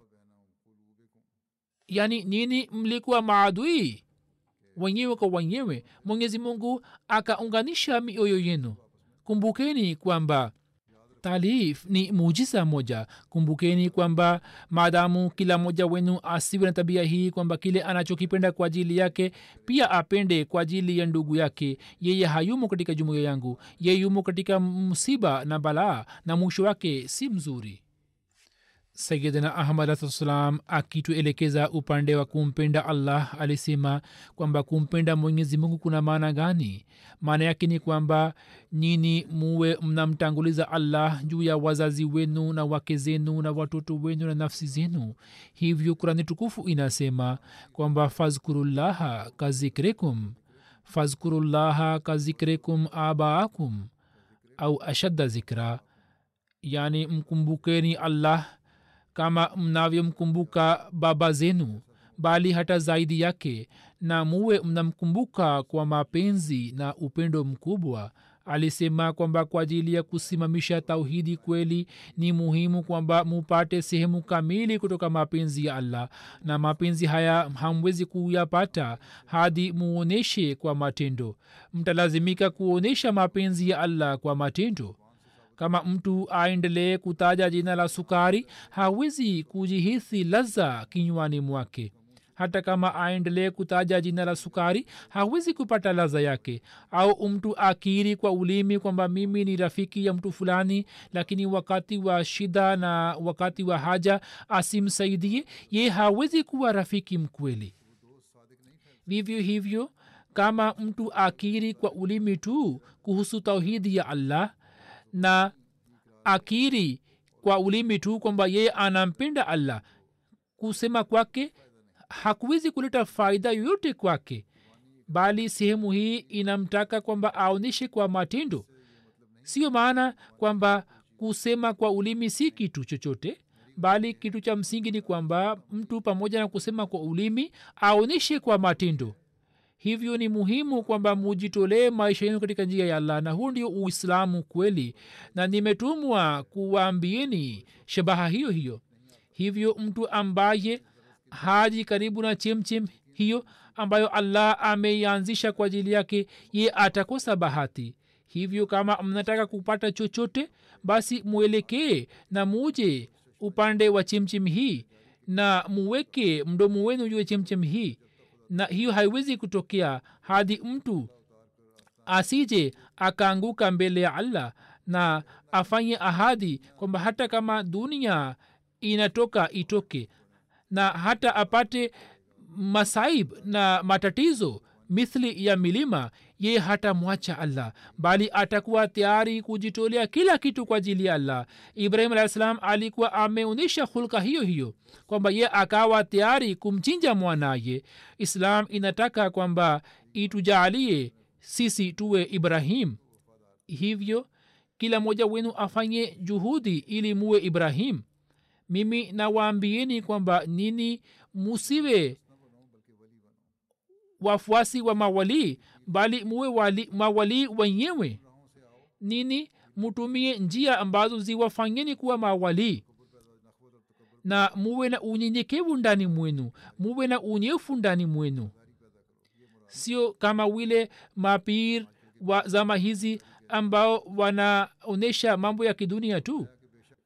Yani nini? Mlikuwa maadui wenyewe kwa wenyewe mwenyezi mungu akaunganisha mioyo yenu. Kumbukeni kwamba talif ni muujiza moja. Kumbukeni kwamba maadamu kila mmoja wenu asiwe na tabia hii kwamba kile anachokipenda kwa ajili yake pia apende kwa ajili ya ndugu yake. Yeye hayumo katika jumuiya yangu. Yeye yumo katika msiba na balaa na mwisho wake si mzuri sayidina ahmad alahsalam akituelekeza upande wa kumpenda allah alisema kwamba kumpenda mwenyezi mungu kuna maana gani? Maana yake ni kwamba nyini muwe mnamtanguliza allah juu ya wazazi wenu na wake zenu na watoto wenu na nafsi zenu. Hivyo kurani tukufu inasema kwamba fazkurullaha kazikrikum fazkurullaha kazikrikum abaakum au ashadda zikra. Yani mkumbukeni allah kama mnavyomkumbuka baba zenu bali hata zaidi yake na muwe mnamkumbuka kwa mapenzi na upendo mkubwa alisema kwamba kwa ajili ya kusimamisha tauhidi kweli ni muhimu kwamba mupate sehemu kamili kutoka mapenzi ya allah. Na mapenzi haya hamwezi kuyapata hadi muoneshe kwa matendo. Mtalazimika kuonyesha mapenzi ya allah kwa matendo kama mtu aendelee kutaja jina la sukari hawezi kujihisi laza kinywani mwake. Hata kama aendelee kutaja jina la sukari hawezi kupata laza yake. Au mtu akiri kwa ulimi kwamba mimi ni rafiki ya mtu fulani lakini wakati wa shida na wakati wa haja asimsaidie ye hawezi kuwa rafiki mkweli. Vivyo hivyo kama mtu akiri kwa ulimi tu kuhusu tauhidi ya allah na akiri kwa ulimi tu kwamba yeye anampenda allah. Kusema kwake hakuwezi kuleta faida yoyote kwake bali sehemu hii inamtaka kwamba aonyeshe kwa matendo. Sio maana kwamba kusema kwa ulimi si kitu chochote bali kitu cha msingi ni kwamba mtu pamoja na kusema kwa ulimi aonyeshe kwa matendo hivyo ni muhimu kwamba mujitolee maisha yenu katika njia ya allah na huu ndio uislamu kweli. Na nimetumwa kuwaambieni shabaha hiyo hiyo. Hivyo mtu ambaye haji karibu na chemchem hiyo ambayo allah ameianzisha kwa ajili yake ye atakosa bahati. Hivyo kama mnataka kupata chochote basi mwelekee na muje upande wa chemchem hii na muweke mdomo wenu juu ya chemchem hii na hiyo haiwezi kutokea hadi mtu asije akaanguka mbele ya allah na afanye ahadi kwamba hata kama dunia inatoka itoke na hata apate masaib na matatizo mithli ya milima ye hatamwacha allah bali atakuwa tayari kujitolea kila kitu kwa ajili ya allah. Ibrahim alah salam alikuwa ameonyesha hulka hiyo hiyo kwamba ye akawa tayari kumchinja mwanaye. Islam inataka kwamba itujaalie sisi tuwe ibrahim. Hivyo kila mmoja wenu afanye juhudi ili muwe ibrahim. Mimi nawaambieni kwamba nini musiwe wafuasi wa mawalii bali muwe wali, mawalii wenyewe. Nini? Mutumie njia ambazo ziwafanyeni kuwa mawalii na muwe na unyenyekevu ndani mwenu muwe na unyefu ndani mwenu. Sio kama wile mapir wa zama hizi ambao wanaonyesha mambo ya kidunia tu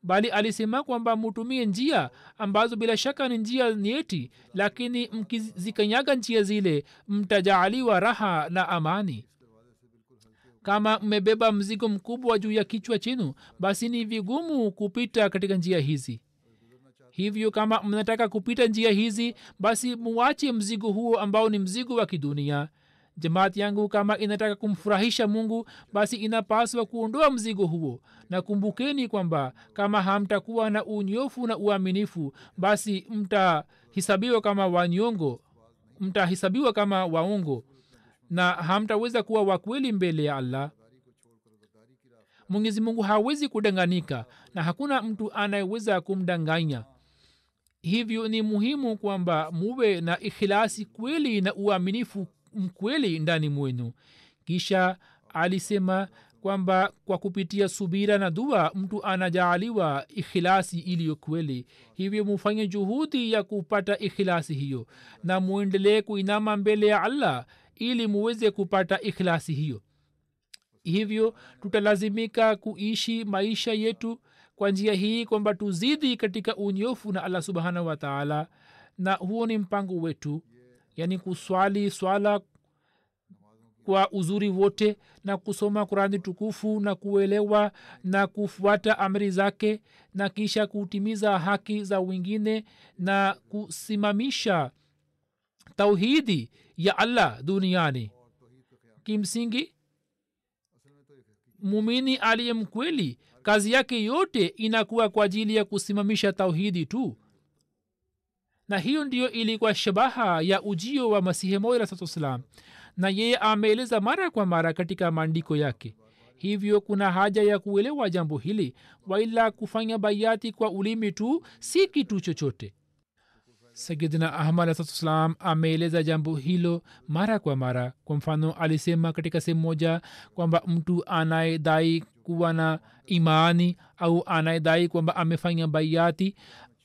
bali alisema kwamba mutumie njia ambazo bila shaka ni njia nyeti lakini mkizikanyaga njia zile mtajaaliwa raha na amani. Kama mmebeba mzigo mkubwa juu ya kichwa chenu basi ni vigumu kupita katika njia hizi. Hivyo kama mnataka kupita njia hizi basi muwache mzigo huo ambao ni mzigo wa kidunia jamaati yangu kama inataka kumfurahisha mungu basi inapaswa kuondoa mzigo huo. Na kumbukeni kwamba kama hamtakuwa na unyofu na uaminifu basi mtahisabiwa kama wanyongo mtahisabiwa kama waongo na hamtaweza kuwa wakweli mbele ya allah. Mwenyezi mungu hawezi kudanganika na hakuna mtu anayeweza kumdanganya. Hivyo ni muhimu kwamba muwe na ikhilasi kweli na uaminifu mkweli ndani mwenu. Kisha alisema kwamba kwa kupitia subira na dua mtu anajaaliwa ikhilasi iliyo kweli. Hivyo mufanye juhudi ya kupata ikhilasi hiyo na mwendelee kuinama mbele ya allah ili muweze kupata ikhilasi hiyo. Hivyo tutalazimika kuishi maisha yetu kwa njia hii kwamba tuzidi katika unyofu na allah subhanahu wataala na huo ni mpango wetu yaani kuswali swala kwa uzuri wote na kusoma kurani tukufu na kuelewa na kufuata amri zake na kisha kutimiza haki za wengine na kusimamisha tauhidi ya allah duniani. Kimsingi mumini aliye mkweli kazi yake yote inakuwa kwa ajili ya kusimamisha tauhidi tu na hiyo ndiyo ilikuwa shabaha ya ujio wa masihi moja salam na yeye ameeleza mara kwa mara katika maandiko yake. Hivyo kuna haja ya kuelewa jambo hili waila kufanya baiati kwa ulimi tu si kitu chochote. Sayidina ahmad salam ameeleza jambo hilo mara kwa mara. Kwa mfano alisema katika sehemu moja kwamba mtu anayedai kuwa na imani au anayedai kwamba amefanya baiati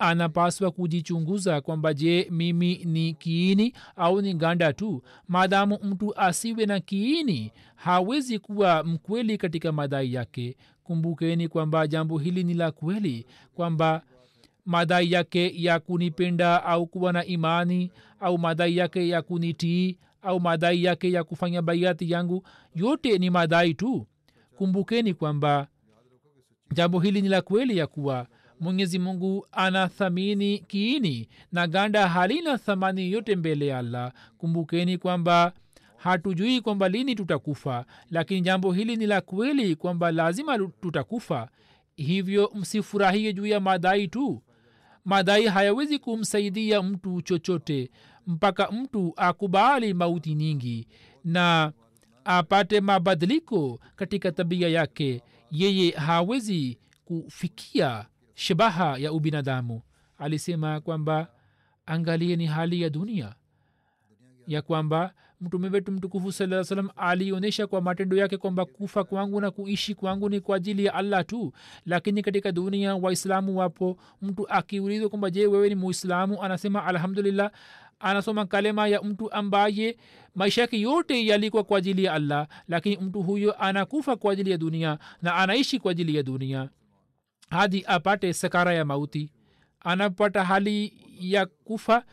anapaswa kujichunguza kwamba je mimi ni kiini au ni ganda tu. Maadamu mtu asiwe na kiini hawezi kuwa mkweli katika madai yake. Kumbukeni kwamba jambo hili ni la kweli kwamba madai yake ya kunipenda au kuwa na imani au madai yake ya kunitii au madai yake ya kufanya baiati yangu yote ni madai tu. Kumbukeni kwamba jambo hili ni la kweli ya kuwa mwenyezi mungu anathamini kiini na ganda halina thamani yote mbele ya allah. Kumbukeni kwamba hatujui kwamba lini tutakufa lakini jambo hili ni la kweli kwamba lazima tutakufa. Hivyo msifurahie juu ya madai tu. Madai hayawezi kumsaidia mtu chochote mpaka mtu akubali mauti nyingi na apate mabadiliko katika tabia yake. Yeye hawezi kufikia shabaha ya ubinadamu. Alisema kwamba angalie ni hali ya dunia. Ya kwamba mtume wetu mtukufu saa salam alionyesha kwa matendo yake kwamba kufa kwangu na kuishi kwangu ni kwa ajili ya allah tu. Lakini katika dunia waislamu wapo. Mtu akiulizwa kwamba je wewe ni muislamu? Anasema alhamdulillah. Anasoma kalema ya mtu ambaye maisha yake yote yalikuwa kwa ajili ya allah. Lakini mtu huyo anakufa kwa ajili ya dunia na anaishi kwa ajili ya dunia hadi apate sakara ya mauti. Anapata hali ya kufa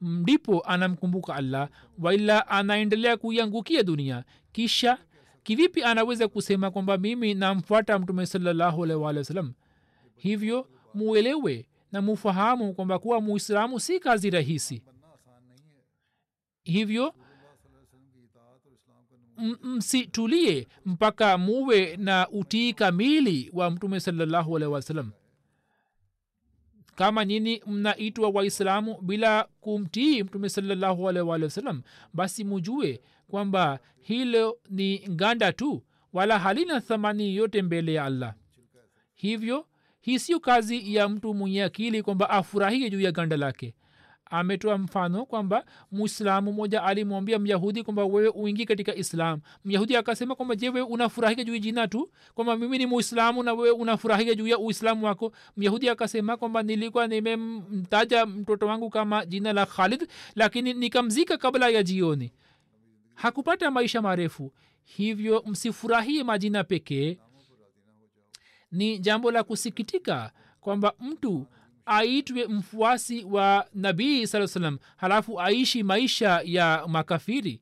ndipo anamkumbuka allah waila anaendelea kuiangukia dunia. Kisha kivipi anaweza kusema kwamba mimi namfuata mtume salallahu alaihi hivyo muelewe na mufahamu kwamba kuwa muislamu si kazi rahisi. Hivyo msitulie mpaka muwe na utii kamili wa mtume salallahu alaihi wasallam. Kama nyini mnaitwa waislamu bila kumtii mtume salallahu wasallam basi mujue kwamba hilo ni nganda tu wala halina thamani yote mbele ya allah. Hivyo hii sio kazi ya mtu mwenye akili kwamba afurahie juu ya ganda lake ametoa mfano kwamba muislamu moja alimwambia myahudi kwamba wewe uingi katika islam. Myahudi akasema kwamba je wewe unafurahika juu jina tu? Kwamba mimi ni muislamu na wewe unafurahika juu ya uislamu wako? Myahudi akasema kwamba nilikuwa nimemtaja mtoto wangu kama jina la khalid lakini nikamzika kabla ya jioni. Hakupata maisha marefu. Hivyo msifurahie majina pekee. Ni jambo la kusikitika kwamba mtu aitwe mfuasi wa nabii saa salam halafu aishi maisha ya makafiri.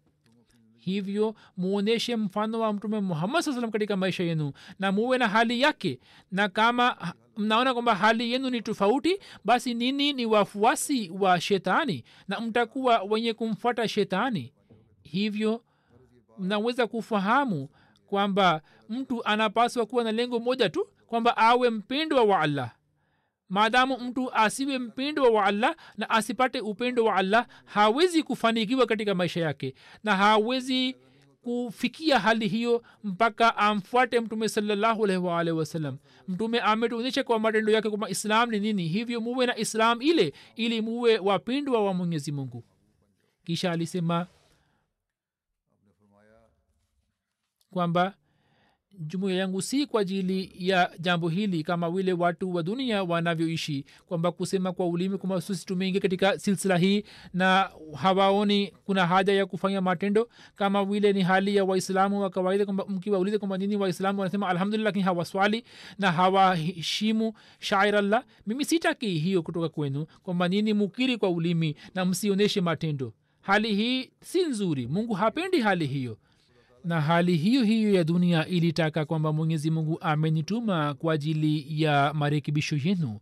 Hivyo muonyeshe mfano wa mtume muhammad saa salam katika maisha yenu na muwe na hali yake. Na kama mnaona kwamba hali yenu ni tofauti basi nini ni wafuasi wa shetani na mtakuwa wenye kumfuata shetani. Hivyo mnaweza kufahamu kwamba mtu anapaswa kuwa na lengo moja tu kwamba awe mpendwa wa allah maadamu mtu asiwe mpendwa wa allah na asipate upendo wa allah hawezi kufanikiwa katika maisha yake na hawezi kufikia hali hiyo mpaka amfuate mtume salallahu alaihi wasallam. Mtume ametuonyesha kwa matendo yake kwamba islam ni nini hivyo muwe na islam ile ili muwe wapendwa wa mwenyezi mungu. Kisha alisema kwamba jumuiya yangu si kwa ajili ya jambo hili kama vile watu wa dunia wanavyoishi kwamba kusema kwa ulimi kwamba sisi tumeingia katika silsila hii na hawaoni kuna haja ya kufanya matendo. Kama vile ni hali ya waislamu wa kawaida kwamba mkiwauliza kwamba nini waislamu wanasema alhamdulillah lakini hawaswali na hawaheshimu shairallah mimi sitaki hiyo kutoka kwenu kwamba nini mukiri kwa ulimi na msionyeshe matendo. Hali hii si nzuri. Mungu hapendi hali hiyo na hali hiyo hiyo ya dunia ilitaka kwamba mwenyezi mungu amenituma kwa ajili ya marekebisho yenu.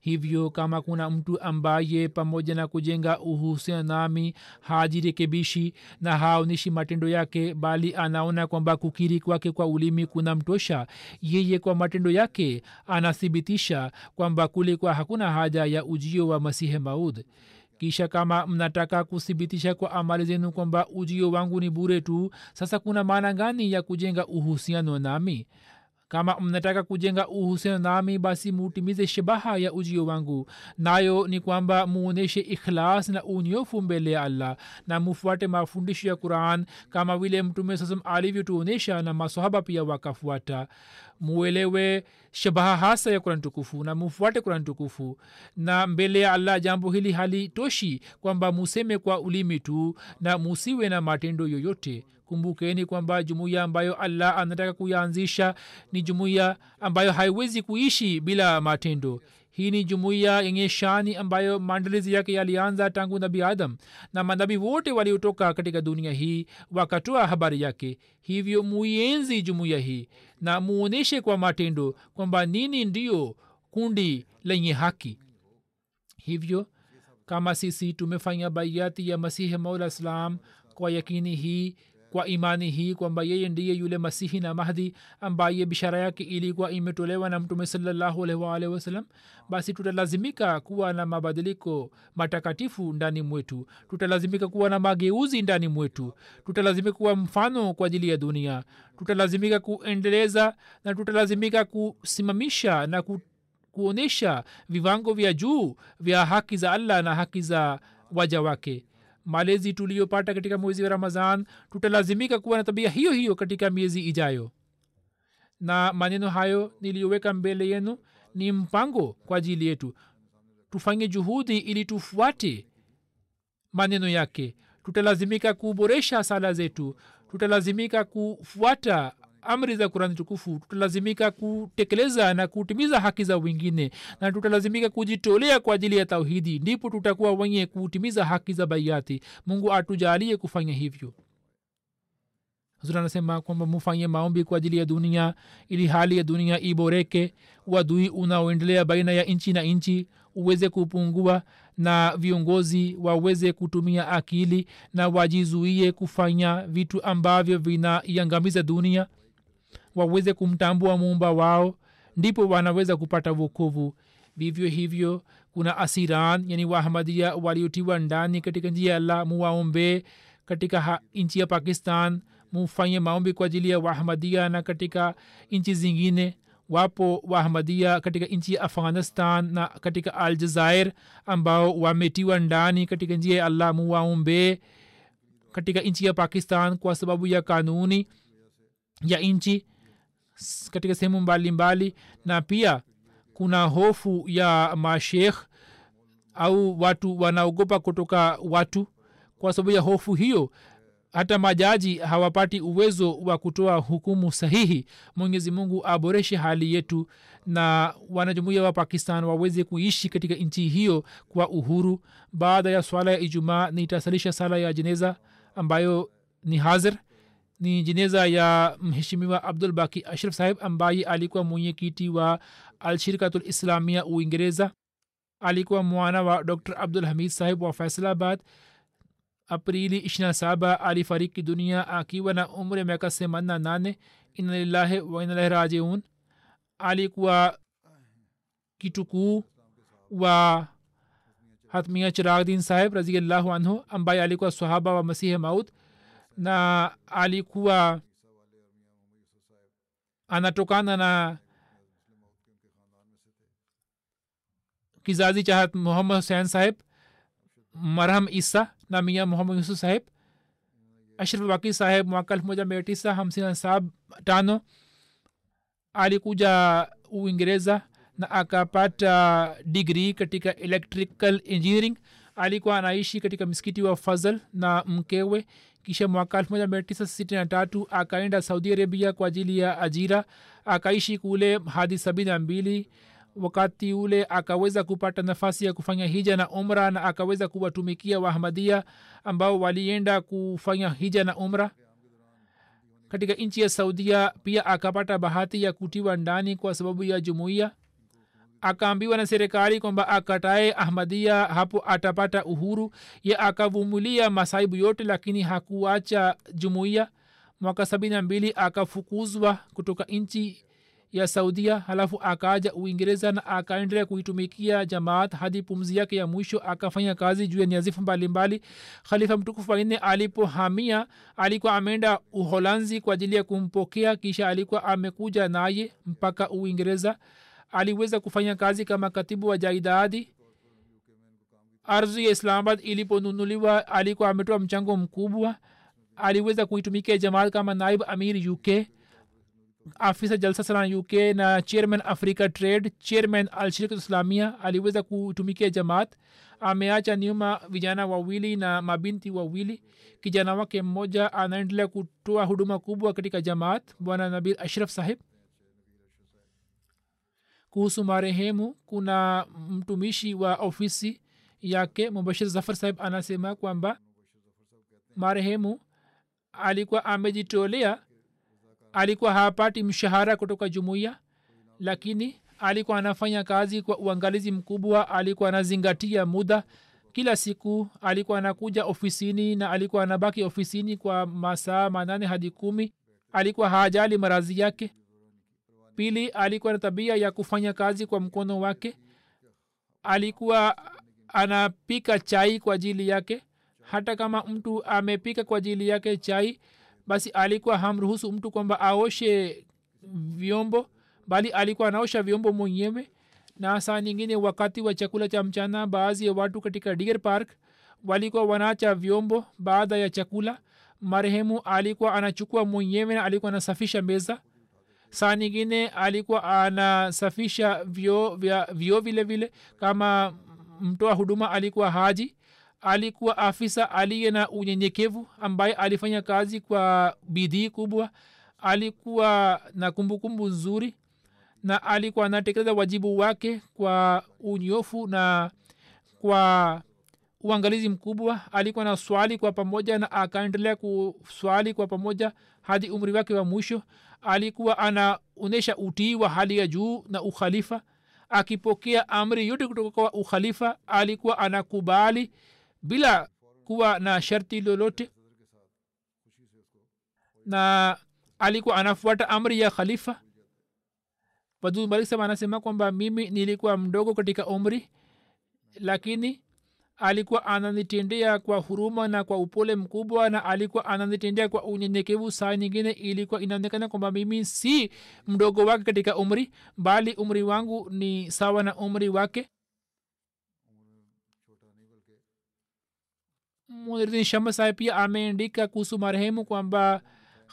Hivyo kama kuna mtu ambaye pamoja na kujenga uhusiano nami hajirekebishi na haonishi matendo yake bali anaona kwamba kukiri kwake kwa ulimi kuna mtosha yeye kwa matendo yake anathibitisha kwamba kulikwa hakuna haja ya ujio wa masihe maud kisha kama mnataka kuthibitisha kwa amali zenu kwamba ujio wangu ni bure tu sasa kuna maana gani ya kujenga uhusiano nami kama mnataka kujenga uhusiano nami basi mutimize shabaha ya ujio wangu. Nayo ni kwamba muonyeshe ikhlas na unyofu mbele ya allah na mufuate mafundisho ya quran kama vile mtume sasam alivyotuonyesha na masohaba pia wakafuata. Muelewe shabaha hasa ya kurani tukufu na mufuate kurani tukufu. Na mbele ya allah jambo hili halitoshi kwamba museme kwa ulimi tu na musiwe na matendo yoyote kumbukeni kwamba jumuiya ambayo allah anataka kuyaanzisha ni jumuiya ambayo haiwezi kuishi bila matendo. Hii ni jumuiya yenye shani ambayo maandalizi yake yalianza tangu nabi adam na manabii wote waliotoka katika dunia hii wakatoa habari yake. Hivyo muienzi jumuiya hii na muonyeshe kwa matendo kwamba nini ndiyo kundi lenye haki. Hivyo kama sisi tumefanya baiati ya masihi maula kwa yakini hii kwa imani hii kwamba yeye ndiye yule masihi na mahdi ambaye bishara yake ilikuwa imetolewa na mtume salallahu alaihi basi tutalazimika kuwa na mabadiliko matakatifu ndani mwetu. Tutalazimika kuwa na mageuzi ndani mwetu. Tutalazimika kuwa mfano kwa ajili ya dunia. Tutalazimika kuendeleza na tutalazimika kusimamisha na ku, kuonyesha viwango vya juu vya haki za allah na haki za waja wake malezi tuliyopata katika mwezi wa ramadhan tutalazimika kuwa na tabia hiyo hiyo katika miezi ijayo. Na maneno hayo niliyoweka mbele yenu ni mpango kwa ajili yetu. Tufanye juhudi ili tufuate maneno yake. Tutalazimika kuboresha sala zetu. Tutalazimika kufuata amri za kurani tukufu tutalazimika kutekeleza na kutimiza haki za wengine na tutalazimika kujitolea kwa ajili ya tauhidi ndipo tutakuwa wenye kutimiza haki za baiati mungu atujalie kufanya hivyo. Huzuri anasema kwamba mufanye maombi kwa ajili ya dunia ili hali ya dunia iboreke wadui unaoendelea baina ya nchi na nchi uweze kupungua na viongozi waweze kutumia akili na wajizuie kufanya vitu ambavyo vinaiangamiza dunia waweze kumtambua muumba wao ndipo wanaweza kupata wokovu. Vivyo hivyo kuna asiran yani wahamadia waliotiwa ndani katika njia ya allah muwaombee katika nchi ya pakistan mufanye maombi kwa ajili ya wahamadia na katika nchi zingine. Wapo wahamadia katika nchi ya afghanistan na katika aljazair ambao wametiwa ndani katika njia ya allah muwaombee katika nchi ya pakistan kwa sababu ya kanuni ya nchi katika sehemu mbalimbali na pia kuna hofu ya mashekh au watu wanaogopa kutoka watu. Kwa sababu ya hofu hiyo hata majaji hawapati uwezo wa kutoa hukumu sahihi. Mwenyezi mungu aboreshe hali yetu na wanajumuia wa pakistan waweze kuishi katika nchi hiyo kwa uhuru. Baada ya swala ya ijumaa nitasalisha sala ya jeneza ambayo ni hazir ni jeneza ya mheshimiwa abdul baki ashraf saheb ambaye alikuwa mwenyekiti wa alshirikatul islamia uingereza alikuwa mwana wa dr abdul hamid saheb wa faisalabad aprili 27 alifariki dunia akiwa na umri miaka 88 inalillahi wa inalahi rajiun alikuwa kitukuu wa hatmia chiragdin saheb raziallahu anhu ambaye alikuwa sahaba wa masihi maut na alikuwa anatokana na kizazi cha muhammad husein saheb marham isa na mia muhammad yusuf saheb ashraf waki saheb mwaka elfu moja mia tisa hamsini na saba tano alikuja uingereza na akapata digri katika electrical engineering. Alikuwa anaishi katika msikiti wa fazal na mkewe kisha mwaka 1963 akaenda saudi arabia kwa ajili ya ajira akaishi kule hadi sabini na mbili. Wakati ule akaweza kupata nafasi ya kufanya hija na umra na akaweza kuwatumikia wahamadia ambao walienda kufanya hija na umra. Katika nchi ya saudia pia akapata bahati ya kutiwa ndani kwa sababu ya jumuiya akaambiwa na serikali kwamba akatae ahmadia hapo atapata uhuru. Ye akavumilia masaibu yote lakini hakuacha jumuiya. Mwaka sabini mbili akafukuzwa kutoka nchi ya saudia halafu akaja uingereza na akaendelea kuitumikia jamaat hadi pumzi yake ya mwisho. Akafanya kazi juu ya niazifu mbalimbali. Khalifa mtukufu wanne alipohamia alikuwa ameenda uholanzi kwa ajili ya kumpokea kisha alikuwa amekuja naye mpaka uingereza aliweza kufanya kazi kama katibu wa jaidadi ardhi ya islamabad iliponunuliwa alikuwa ametoa mchango mkubwa. Aliweza kuitumikia jamaat kama naib amir uk afisa jalsa salan uk na chairman africa trade chairman alshirika islamia aliweza kutumikia jamaat. Ameacha nyuma vijana wawili na mabinti wawili. Kijana wake mmoja anaendelea kutoa huduma kubwa katika jamaat bwana nabil ashraf sahib kuhusu marehemu kuna mtumishi wa ofisi yake mubashir zafar sahib anasema kwamba marehemu alikuwa amejitolea alikuwa hapati mshahara kutoka jumuiya lakini alikuwa anafanya kazi kwa uangalizi mkubwa alikuwa anazingatia muda. Kila siku alikuwa anakuja ofisini na alikuwa anabaki ofisini kwa masaa manane hadi kumi. Alikuwa haajali marazi yake pili alikuwa na tabia ya kufanya kazi kwa mkono wake. Alikuwa anapika chai kwa ajili yake. Hata kama mtu amepika kwa ajili yake chai basi alikuwa hamruhusu mtu kwamba aoshe vyombo bali alikuwa anaosha vyombo mwenyewe. Na saa nyingine wakati wa chakula cha mchana baadhi ya watu katika deer park walikuwa wanaacha vyombo baada ya chakula. Marehemu alikuwa anachukua mwenyewe na alikuwa anasafisha meza saa nyingine alikuwa anasafisha vyo vya vyo vile vile. Kama mtoa huduma alikuwa haji alikuwa afisa aliye na unyenyekevu ambaye alifanya kazi kwa bidii kubwa. Alikuwa na kumbukumbu nzuri na alikuwa anatekeleza wajibu wake kwa unyofu na kwa uangalizi mkubwa. Alikuwa na swali kwa pamoja na akaendelea kuswali kwa pamoja hadi umri wake wa mwisho alikuwa anaonyesha utii wa hali ya juu na ukhalifa. Akipokea amri yote kutoka kwa ukhalifa alikuwa anakubali bila kuwa na sharti lolote. Na alikuwa anafuata amri ya khalifa. Sema anasema kwamba mimi nilikuwa mdogo katika umri lakini alikuwa ananitendea kwa huruma na kwa upole mkubwa na alikuwa ananitendea kwa unyenyekevu. Saa nyingine ilikuwa inaonekana kwamba mimi si mdogo wake katika umri bali umri wangu ni sawa na umri wake. Muhiddin shamba saheb pia ameandika kuhusu marehemu kwamba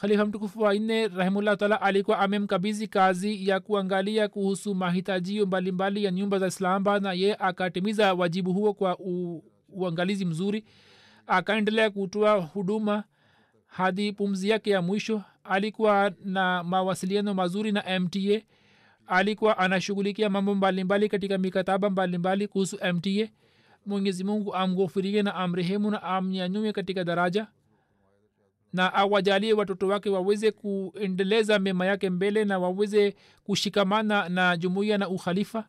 khalifa mtukufu wa nne rahimullah taala alikuwa amemkabizi kazi ya kuangalia kuhusu mahitajio mbalimbali ya nyumba za islamabad na ye akatimiza wajibu huo kwa u, uangalizi mzuri. Akaendelea kutoa huduma hadi pumzi yake ya mwisho. Alikuwa na mawasiliano mazuri na mta alikuwa anashughulikia mambo mbalimbali katika mikataba mbalimbali kuhusu mta mwenyezi mungu amghofirie na amrehemu na amnyanyue katika daraja na awajalie watoto wake waweze kuendeleza mema yake mbele na waweze kushikamana na jumuiya na ukhalifa.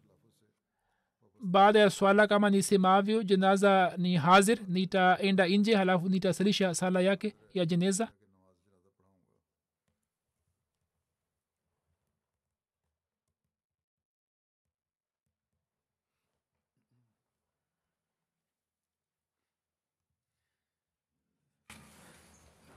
Baada ya swala kama nisemavyo jenaza ni hazir nitaenda nje halafu nitasalisha sala yake ya jeneza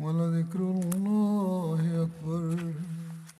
ولذكر الله أكبر.